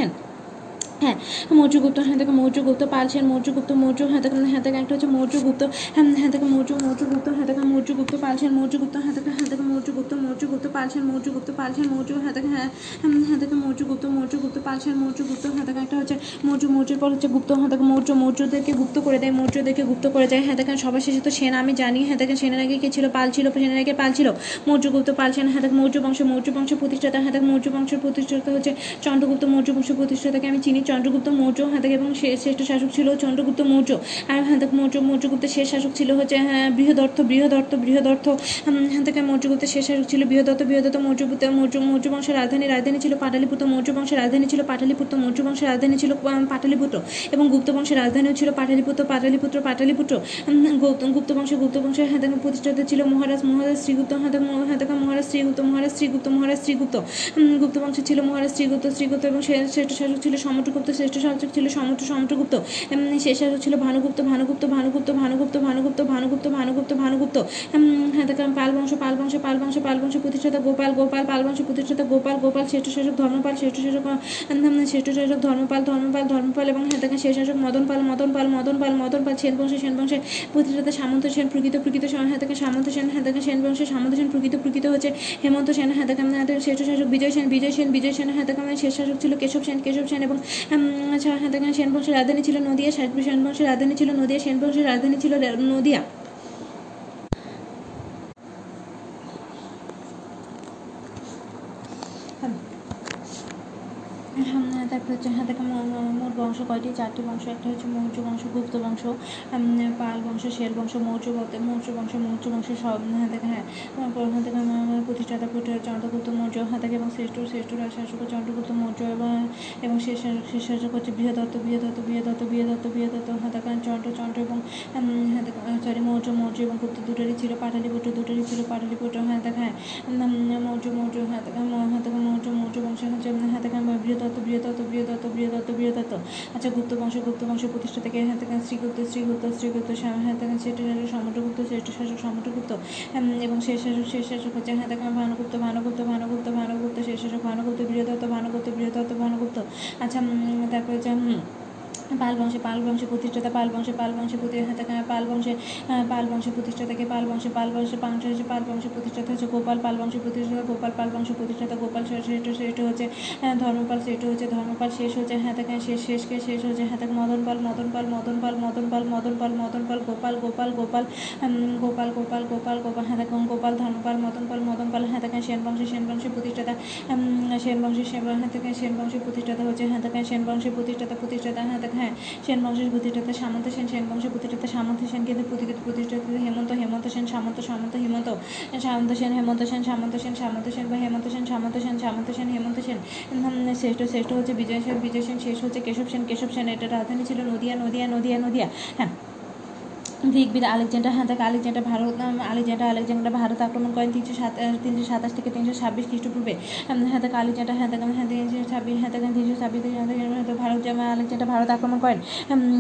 A: হ্যাঁ মৌর্য গুপ্ত হ্যাঁ দেখো মৌর্য গুপ্ত পাল মৌর্য গুপ্ত মৌর্য হ্যাঁ দেখো হ্যাঁ দেখো একটা হচ্ছে মৌর্য গুপ্ত হ্যাঁ হ্যাঁ দেখো মৌর্য মৌর্য গুপ্ত হ্যাঁ দেখো মৌর্য গুপ্ত পাল মৌর্য গুপ্ত হ্যাঁ দেখো হ্যাঁ দেখো মৌর্য গুপ্ত মৌর্য গুপ্ত পালছেন মৌর্য গুপ্ত পাল মৌর্য হ্যাঁ দেখো হ্যাঁ হ্যাঁ দেখো মৌর্য গুপ্ত মৌর্য গুপ্ত পাল মৌর্য গুপ্ত হ্যাঁ দেখো একটা হচ্ছে মৌর্য মৌর্যের পর হচ্ছে গুপ্ত হ্যাঁ দেখো মৌর্য মৌর্যদেরকে গুপ্ত করে দেয় মৌর্যদেরকে গুপ্ত করে যায় হ্যাঁ দেখেন সবার শেষে তো সেনা আমি জানি হ্যাঁ দেখেন সেনার আগে কে ছিল পাল ছিল সেনার আগে পাল ছিল মৌর্যগুপ্ত পাল সেনা হ্যাঁ দেখ মৌর্য বংশ মৌর্য বংশ প্রতিষ্ঠাতা হ্যাঁ দেখ মৌর্য বংশের প্রতিষ্ঠাতা হচ্ছে চন্দ্রগুপ্ত মৌর্য বংশ প্রতিষ্ঠাতাকে আমি চিনি চন্দ্রগুপ্ত মৌর্য হ্যাঁ দেখেন এবং শ্রেষ্ঠ শাসক ছিল চন্দ্রগুপ্ত মৌর্য। আর হ্যাঁ দেখেন মৌর্য মৌর্যগুপ্তের শেষ শাসক ছিল হচ্ছে হ্যাঁ বৃহদর্থ বৃহদর্থ বৃহদর্থ। হ্যাঁ থেকে মৌর্যগুপ্তের শেষ শাসক ছিল বৃহদত্ত বৃহদত্ত মৌর্যগুপ্ত মৌর্য মৌর্য বংশের রাজধানী রাজধানী ছিল পাটালিপুত্র মৌর্য বংশের রাজধানী ছিল পাটালিপুত্র মৌর্য বংশের রাজধানী ছিল পাটালিপুত্র এবং গুপ্ত বংশের রাজধানীও ছিল পাটালিপুত্র পাটালিপুত্র পাটালিপুত্র। গুপ্ত গুপ্ত বংশে গুপ্ত বংশের হ্যাঁ দেখেন প্রতিষ্ঠাতা ছিল মহারাজ মহারাজ শ্রীগুপ্ত হ্যাঁ হ্যাঁ দেখেন মহারাজ শ্রীগুপ্ত মহারাজ শ্রীগুপ্ত মহারাজ শ্রীগুপ্ত। গুপ্ত বংশ ছিল মহারাজ শ্রীগুপ্ত শ্রীগুপ্ত এবং শ্রেষ্ঠ শাসক ছিল সমুদ্রগুপ্ত শ্রেষ্ঠ শাসক ছিল সমুদ্র, সমুদ্রগুপ্ত। শেষ শাসক ছিল ভানুগুপ্ত ভানুগুপ্ত ভানুগুপ্ত ভানুগুপ্ত ভানুগুপ্ত ভানুগুপ্ত ভানুগুপ্ত ভানুগুপ্ত। হ্যাঁ পাল বংশ পাল বংশ পাল বংশ পাল বংশ প্রতিষ্ঠাতা গোপাল গোপাল, পাল বংশ প্রতিষ্ঠাতা গোপাল গোপাল, শ্রেষ্ঠ শাসক ধর্মপাল, শ্রেষ্ঠ শাসক শ্রেষ্ঠ শাসক ধর্মপাল ধর্মপাল ধর্মপাল এবং হ্যাঁ শেষ শাসক মদন পাল মদন পাল মদন পাল মদন পাল সেন বংশ, সেন বংশের প্রতিষ্ঠাতা সামন্ত সেন, প্রকৃত প্রকৃত সেন হ্যাঁ সামন্ত সেন হ্যাঁ সেন বংশের সামন্ত সেন, প্রকৃত প্রকৃত হচ্ছে হেমন্ত সেন হ্যাঁ শ্রেষ্ঠ শাসক বিজয় সেন বিজয় সেন বিজয় সেন হ্যাঁ দেখেন শেষ শাসক ছিল কেশব সেন কেশব সেন এবং দেখেন সেন বংশের রাজধানী ছিল নদিয়া সেন বংশের রাজধানী ছিল নদিয়া সেন বংশের রাজধানী ছিল নদিয়া হ্যাঁ, তারপর হচ্ছে হ্যাঁ মো- মোট বংশ কয়টি চারটি বংশ একটা হচ্ছে মৌর্য বংশ গুপ্ত বংশ পাল বংশ শের বংশ মৌর্য মৌর্য বংশ মৌর্য বংশ সব হ্যাঁ দেখেন হ্যাঁ প্রধান থেকে প্রতিষ্ঠাতা চন্দ্রগুপ্ত মৌর্য হ্যাঁ দেখে এবং শ্রেষ্ঠ শ্রেষ্ঠ শাসক চন্দ্রগুপ্ত মৌর্য এবং এবং শেষ শেষ শাসক হচ্ছে বৃহদত্ত বৃহদত্ত বৃহদত্ত বৃহদত্ত বৃহদত্ত হ্যাঁ দেখেন চন্দ্র চন্দ্র এবং হ্যাঁ দেখেন সরি মৌর্য মৌর্য এবং গুপ্ত দুটোরই ছিল পাটালিপুত্র দুটোরই ছিল পাটালিপুত্র হ্যাঁ দেখেন হ্যাঁ মৌর্য মৌর্য হ্যাঁ দেখেন মৌ- হ্যাঁ দেখেন মৌর্য মৌর্য বংশ হচ্ছে হ্যাঁ দেখেন বৃহদত্ত বৃহদত্ত বৃহদত্ত বৃহদত্ত বৃহদত্ত আচ্ছা গুপ্ত বংশ গুপ্ত বংশ প্রতিষ্ঠা থেকে হ্যাঁ থাকেন শ্রীগুপ্ত শ্রীগুপ্ত শ্রীগুপ্ত হ্যাঁ থাকেন শ্রেষ্ঠ শাসক সমুদ্রগুপ্ত শ্রেষ্ঠ শাসক সমুদ্রগুপ্ত এবং শেষ শাসক শেষ শাসক হচ্ছে হ্যাঁ থাকেন ভানুগুপ্ত ভানুগুপ্ত ভানুগুপ্ত ভানুগুপ্ত, শেষ শাসক, ভানুগুপ্ত বৃহদত্ত ভানুগুপ্ত বৃহদত্ত ভানুগুপ্ত। আচ্ছা তারপরে হচ্ছে পাল বংশে পাল বংশে প্রতিষ্ঠাতা পাল বংশে পাল বংশে প্রতি হ্যাঁ পাল বংশে আহ, পাল বংশে প্রতিষ্ঠাতাকে পাল বংশে পাল বংশে পাংশ হচ্ছে পাল বংশে প্রতিষ্ঠাতা হচ্ছে গোপাল পাল বংশে প্রতিষ্ঠাতা গোপাল পাল বংশ প্রতিষ্ঠাতা গোপাল শ্রেষ্ঠ শ্রেষ্ঠ হচ্ছে ধর্মপাল শ্রেষ্ঠ হচ্ছে ধর্মপাল শেষ হচ্ছে হ্যাঁ দেখেন শেষ শেষকে শেষ হচ্ছে হ্যাঁ দেখেন মদন পাল মদন পাল মদন পাল মদন পাল মদন পাল মদন পাল গোপাল গোপাল গোপাল গোপাল গোপাল গোপাল গোপাল হ্যাঁ দেখেন গোপাল ধর্মপাল মদন পাল মদন পাল হ্যাঁ দেখেন সেন বংশে সেন বংশের প্রতিষ্ঠাতা সেন বংশের সেন হ্যাঁ দেখেন সেন বংশের প্রতিষ্ঠাতা হচ্ছে হ্যাঁ দেখেন সেন বংশের প্রতিষ্ঠাতা প্রতিষ্ঠাতা হ্যাঁ দেখেন হ্যাঁ সেন বংশের প্রতিষ্ঠাতা সামন্ত সেন সেন বংশের প্রতিষ্ঠাতা সামন্ত সেন কিন্তু প্রতিষ্ঠিত প্রতিষ্ঠাতা হেমন্ত হেমন্ত সেন, সামন্ত সামন্ত, হেমন্ত, সামন্ত সেন, হেমন্ত সেন, সামন্ত সেন সামন্ত সেন বা হেমন্ত সেন, সামন্ত সেন সামন্ত সেন, হেমন্ত সেন। শ্রেষ্ঠ শ্রেষ্ঠ হচ্ছে বিজয় সেন বিজয় সেন, শেষ হচ্ছে কেশব সেন কেশব সেন, এটা রাজধানী ছিল নদিয়া নদিয়া নদিয়া নদিয়া হ্যাঁ। গ্রিকবিদ আলেকজান্ডার হ্যাঁ তাকে Alexander Bharat Alexander Alexander Bharat আক্রমণ করেন তিনশো সাত তিনশো সাতাশ থেকে তিনশো ছাব্বিশ খ্রিস্টপূর্বে হ্যাঁ তাকে আলেকজান্ডার হ্যাঁ তাকে হ্যাঁ তিনশো ছাব্বিশ হ্যাঁ তাকে তিনশো ছাব্বিশ থেকে হ্যাঁ তাকে ভারত আলেকজান্ডার ভারত আক্রমণ করেন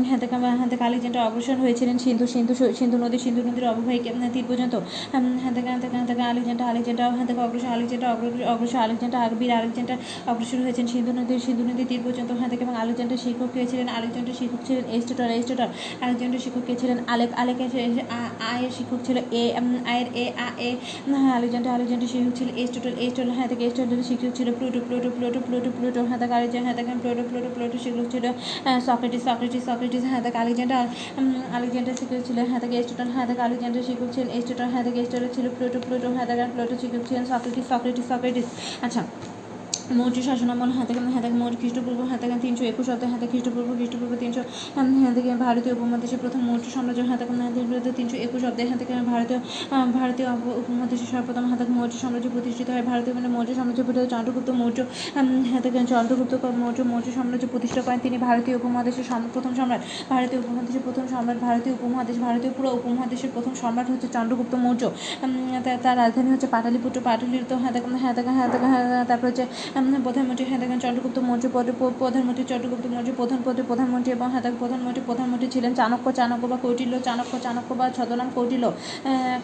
A: হ্যাঁ তাকে হ্যাঁ তাকে আলেকজান্ডার অগ্রসর হয়েছিলেন সিন্ধু সিন্ধু সিন্ধু নদী সিন্ধু নদীর অববাহিকা তীর পর্যন্ত হ্যাঁ তাকে হ্যাঁ তাকে হ্যাঁ তাকে আলেকজান্ডার আলেকজান্ডার হ্যাঁ তাকে অগ্রসর আলেকজান্ডার অগ্র- অগ্রসর আলেকজান্ডার আরবির আলেকজান্ডার অগ্রসর হয়েছেন সিন্ধু নদীর সিন্ধু নদীর তীর পর্যন্ত হ্যাঁ থেকে এবং আলেকজান্ডার শিক্ষক কে ছিলেন আলেকজান্ডার শিক্ষক ছিলেন এস্টোটার এস্টোটার আলেকজান্ডার শিক্ষক কে ছিলেন আলেক আলেকের আ- আয়ের শিক্ষক ছিল এ আয়ের এ, আ, এ হ্যাঁ আলেকজান্ডার আলেকজান্ডার শিক্ষক ছিল এস্টোটাল এস্টোটাল হ্যাঁ থেকে এস্টোটাল শিক্ষক ছিল Pluto Pluto Pluto Pluto Pluto হ্যাঁ থেকে আলেকজান্ডার হ্যাঁ থেকে প্লুটো প্লুটো প্লুটো শিক্ষক ছিল সক্রেটিস সক্রেটিস সক্রেটিস হ্যাঁ থেকে আলেকজান্ডার আলেকজান্ডার শিক্ষক ছিল হ্যাঁ থেকে এস্টোটাল হ্যাঁ থেকে আলেকজান্ডার শিক্ষক ছিল ছিলেন এস্টোটাল হ্যাঁ থেকে এস্টোটাল ছিল প্লুটো প্লুটো হ্যাঁ থেকে প্লুটো শিক্ষক ছিলেন সক্রেটিস সক্রেটিস সক্রেটিস। আচ্ছা। মৌর্য শাসনামল হাতে হাতে মৌর্য খ্রিস্টপূর্ব হাতে তিনশো একুশ অব্দে হাতে খ্রিস্টপূর্ব খ্রিস্টপূর্ব তিনশো হাতে ভারতীয় উপমহাদেশের প্রথম মৌর্য সাম্রাজ্য হাতে তিনশো একুশ অব্দে হাতে ভারতীয় ভারতীয় উপ- উপমহাদেশের সর্বপ্রথম হাতে মৌর্য সাম্রাজ্য প্রতিষ্ঠিত হয় ভারতীয় মানে মৌর্য সাম্রাজ্য প্রতিষ্ঠিত চন্দ্রগুপ্ত মৌর্য উম, হাতে চন্দ্রগুপ্ত মৌর্য মৌর্য সাম্রাজ্য প্রতিষ্ঠা করেন তিনি ভারতীয় উপমহাদেশের প্রথম সম্রাট ভারতীয় উপমহাদেশের প্রথম সম্রাট ভারতীয় উপমহাদেশ ভারতীয় পুরো উপমহাদেশের প্রথম সম্রাট হচ্ছে চন্দ্রগুপ্ত মৌর্য তার রাজধানী হচ্ছে পাটালিপুত্র পাটালিপুত্র হাতে হাতে হাতে তারপর হচ্ছে প্রধানমন্ত্রী হ্যাঁ দেখেন, চন্দ্রগুপ্ত মৌর্য পদে প্রধানমন্ত্রী, চন্দ্রগুপ্ত মৌর্য প্রধান পদে প্রধানমন্ত্রী এবং হ্যাঁ দেখেন, প্রধানমন্ত্রী প্রধানমন্ত্রী ছিলেন। চাণক্য চাণক্য বা কৌটিল্য, চাণক্য চাণক্য বা ছদনাম কৌটিল্য।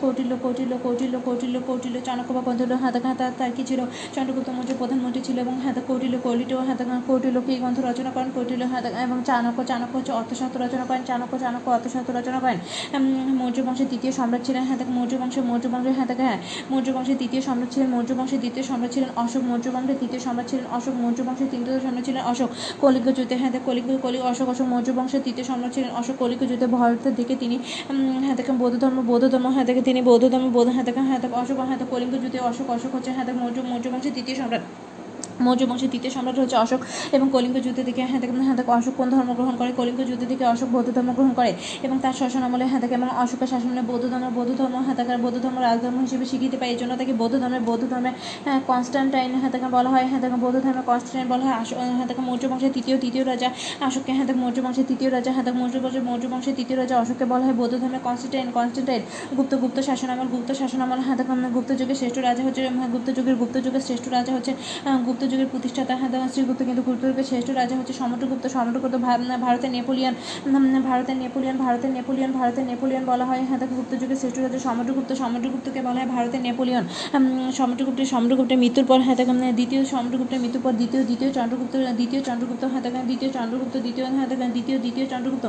A: কৌটিল্য কৌটিল্য কৌটিল্য কৌটিল্য কৌটিল্য, চাণক্য বা কৌটিল্য হ্যাঁ দেখেন তার কি ছিল? চন্দ্রগুপ্ত মৌর্য প্রধানমন্ত্রী ছিল এবং হ্যাঁ দেখেন, কৌটিল্য হ্যাঁ দেখেন কৌটিল্য কি গ্রন্থ রচনা করেন। কৌটিল্য হ্যাঁ দেখেন, এবং চাণক্য চাণক্য হচ্ছে অর্থশাস্ত্র রচনা করেন। চাণক্য চাণক্য অর্থশাস্ত্র রচনা করেন। মৌর্য বংশের দ্বিতীয় সম্রাট ছিলেন হ্যাঁ দেখেন মৌর্য বংশের মৌর্য বংশের হ্যাঁ দেখেন হ্যাঁ মৌর্য বংশের দ্বিতীয় সম্রাট ছিলেন মৌর্য বংশের দ্বিতীয় সম্রাট ছিলেন অশোক মৌর্য বংশের তৃতীয় সম্রাট ছিলেন অশোক, মৌর্য বংশের তৃতীয় সম্রাট ছিলেন অশোক, কলিঙ্গ যুদ্ধে হ্যাঁ কলিঙ্গ, কলি অশোক অশোক, মৌর্য বংশের তৃতীয় সম্রাট ছিলেন অশোক, কলিঙ্গ যুদ্ধে ভারতের দিকে তিনি হ্যাঁ দেখেন বৌদ্ধ ধর্ম বৌদ্ধ ধর্ম হ্যাঁ দেখে তিনি বৌদ্ধ ধর্ম, বৌদ্ধ হ্যাঁ দেখেন হ্যাঁ অশোক হ্যাঁ কলিঙ্গ যুদ্ধে অশোক অশোক হচ্ছে হ্যাঁ মৌর্য মৌর্য বংশের তৃতীয় সম্রাট। মৌর্য বংশের তৃতীয় সম্রাট হচ্ছে অশোক এবং কলিঙ্গ যুদ্ধ থেকে হ্যাঁ দেখেন হ্যাঁ দেখেন অশোক কোন ধর্ম গ্রহণ করে? কলিঙ্গ যুদ্ধ থেকে অশোক বৌদ্ধ ধর্ম গ্রহণ করে এবং তার শাসন আমলে হ্যাঁ দেখে এবং অশোকের শাসনে বৌদ্ধ ধর্ম বৌদ্ধ ধর্ম হ্যাঁ দেখেন বৌদ্ধ ধর্ম রাজধর্ম হিসেবে স্বীকৃতি পায় এই জন্য তাকে বৌদ্ধ ধর্মের বৌদ্ধ ধর্মের হ্যাঁ কনস্ট্যান্টাইন হ্যাঁ দেখেন বলা হয় হ্যাঁ দেখেন বৌদ্ধ ধর্মের কনস্ট্যান্টাইন বলা হয়। হ্যাঁ দেখেন মৌর্য বংশের তৃতীয় তৃতীয় রাজা অশোককে হ্যাঁ দেখেন মৌর্য বংশের তৃতীয় রাজা হ্যাঁ দেখেন মৌর্য বংশের মৌর্য বংশের তৃতীয় রাজা অশোককে বলা হয় বৌদ্ধ ধর্মের কনস্ট্যান্টাইন কনস্ট্যান্টাইন গুপ্ত গুপ্ত শাসন আমল গুপ্ত শাসন আমল হ্যাঁ দেখেন গুপ্ত যুগের শ্রেষ্ঠ রাজা হচ্ছে হ্যাঁ, গুপ্ত যুগের গুপ্ত যুগের শ্রেষ্ঠ রাজা হচ্ছে গুপ্ত যুগের প্রতিষ্ঠাতা হ্যাঁ শ্রীগুপ্ত কিন্তু গুপ্ত শ্রেষ্ঠ রাজা হচ্ছে সমুদ্রগুপ্ত। সমুদ্রগুপ্ত ভারতের নেপোলিয়ন ভারতের নেপোলিয়ন ভারতের নেপোলিয়ন ভারতের নেপোলিয়ন বলা হয়। হ্যাঁ গুপ্ত যুগের শ্রেষ্ঠ রাজা সমুদ্রগুপ্ত। সমুদ্রগুপ্তকে বলা হয় ভারতের নেপোলিয়ন। সমুদ্রগুপ্তের সমুদ্রগুপ্তের মৃত্যুর পর হ্যাঁ দেখেন দ্বিতীয় সমুদ্রগুপ্তের মৃত্যুর পর দ্বিতীয় দ্বিতীয় চন্দ্রগুপ্ত দ্বিতীয় চন্দ্রগুপ্ত হ্যাঁ দ্বিতীয় চন্দ্রগুপ্ত, দ্বিতীয় হ্যাঁ দ্বিতীয় দ্বিতীয় চন্দ্রগুপ্ত।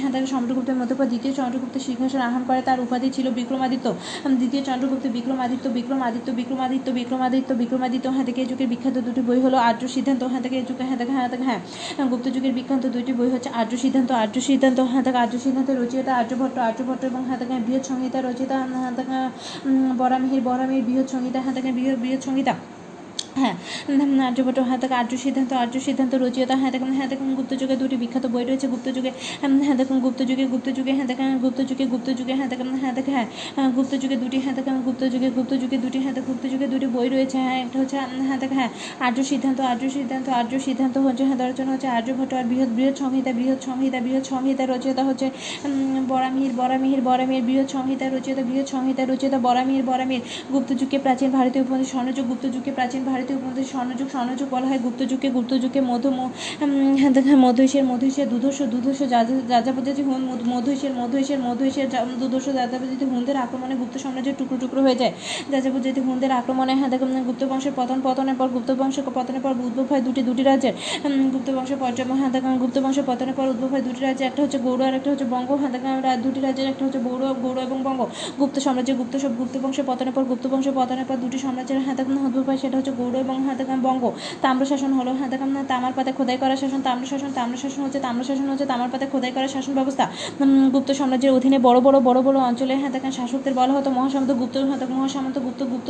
A: হ্যাঁ দেখেন সমুদ্রগুপ্তের মধ্যে পর দ্বিতীয় চন্দ্রগুপ্ত সিংহাসন আহরণ করে। তার উপাধি ছিল বিক্রমাদিত্য। দ্বিতীয় চন্দ্রগুপ্ত বিক্রমাদিত্য বিক্রমাদিত্য বিক্রমাদিত্য বিক্রমাদিত্য বিক্রমাদিত্য। হ্যাঁ যুগের বিখ্যাত দুটি বই হলো আর্য সিদ্ধান্ত হ্যাঁ থাকে যুগে হ্যাঁ থাকে হ্যাঁ থাকে হ্যাঁ। গুপ্ত যুগের বিখ্যাত দুইটি বই হচ্ছে আর্য সিদ্ধান্ত আর্য সিদ্ধান্ত হ্যাঁ থাকে আর্য সিদ্ধান্তের রচয়িতা আর্যভট্ট আর্যভট্ট এবং হ্যাঁ থাকে বৃহৎ সংহিতা, রচিতা হ্যাঁ থাকে বরামিহির বরামিহির বৃহৎ সংহিতা হ্যাঁ থাকে বৃহৎ বৃহৎ সংহিতা। হ্যাঁ আর্যভট্ট হ্যাঁ দেখুন আর্য সিদ্ধান্ত আর্য সিদ্ধান্ত রচিয়তা হ্যাঁ দেখুন হ্যাঁ দেখুন গুপ্ত যুগে দুটি বিখ্যাত বই রয়েছে। গুপ্ত যুগে হ্যাঁ দেখুন গুপ্ত যুগে গুপ্ত যুগে হ্যাঁ দেখেন গুপ্ত যুগে গুপ্ত যুগে হ্যাঁ দেখেন হ্যাঁ দেখে হ্যাঁ আহ, গুপ্ত যুগে দুটি হ্যাঁ দেখেন গুপ্ত যুগে গুপ্ত যুগে দুটি হ্যাঁ দেখেন গুপ্ত যুগে দুটি বই রয়েছে। হ্যাঁ একটা হচ্ছে হ্যাঁ দেখে হ্যাঁ আর্য সিদ্ধান্ত আর্য সিদ্ধান্ত আর্য সিদ্ধান্ত হচ্ছে হ্যাঁ রচনা হচ্ছে আর্যভট্ট আর বৃহৎ বৃহৎ সংহিতা বৃহৎ সংহিতা বৃহৎ সংহিতা রচয়িতা হচ্ছে বরামিহির বরামিহির বরামিহির বৃহৎ সংহিতা রচয়িতা বৃহৎ সংহিতা রচয়িতা বরামিহির বরামিহির গুপ্ত যুগকে প্রাচীন ভারতীয় উপমহাদেশ স্বর্ণযুগ গুপ্ত যুগকে প্রাচীন ভারতীয় উপমহাদেশ স্বর্ণযুগ স্বর্ণযুগ বলা হয় গুপ্ত যুগকে গুপ্ত যুগকে মধু ম- উম, হ্যাঁ দেখেন মধুইশের মধুইশের দুধস্ব দুধস্ব যাযাবজাতি হুন মধু- মধুইশের মধুইশের মধুইশের দুধস্ব যাযাবজাতি হুনদের আক্রমণে গুপ্ত সাম্রাজ্যের টুকরো টুকরো হয়ে যায়। যাযাবজাতি হুনদের আক্রমণে হ্যাঁ গুপ্ত বংশের পতন পতনের পর গুপ্ত বংশের পতনের পর উদ্ভব হয় দুটি দুটি রাজ্যের। গুপ্ত বংশের পর্যায় হ্যাঁ গুপ্ত বংশের পতনের পর উদ্ভব হয় দুটি রাজ্যের। একটা হচ্ছে গৌড় আর একটা হচ্ছে বঙ্গ। হ্যাঁ দুটি রাজ্যের একটা হচ্ছে গৌড় গৌড় এবং বঙ্গ। গুপ্ত সাম্রাজ্য গুপ্ত সব গুপ্ত বংশের পতনের পর গুপ্ত বংশের পতনের পর দুটি সাম্রাজ্যের দেখেন উদ্ভব হয় সেটা হচ্ছে গৌড় এবং হাতেকাম বঙ্গ। তাম্র শাসন হলো হাতেকাম দেখেন তামার পাতে খোদাই করা শাসন। তাম্র শাসন তাম্র শাসন হচ্ছে তাম্র শাসন হচ্ছে তামার পাতে খোদাই করা শাসন ব্যবস্থা। গুপ্ত সাম্রাজ্যের অধীনে বড় বড় বড় বড় অঞ্চলে হাতেকাম শাসকদের বলা হতো মহাসামন্ত, গুপ্ত হাতক মহাসামন্ত, গুপ্ত গুপ্ত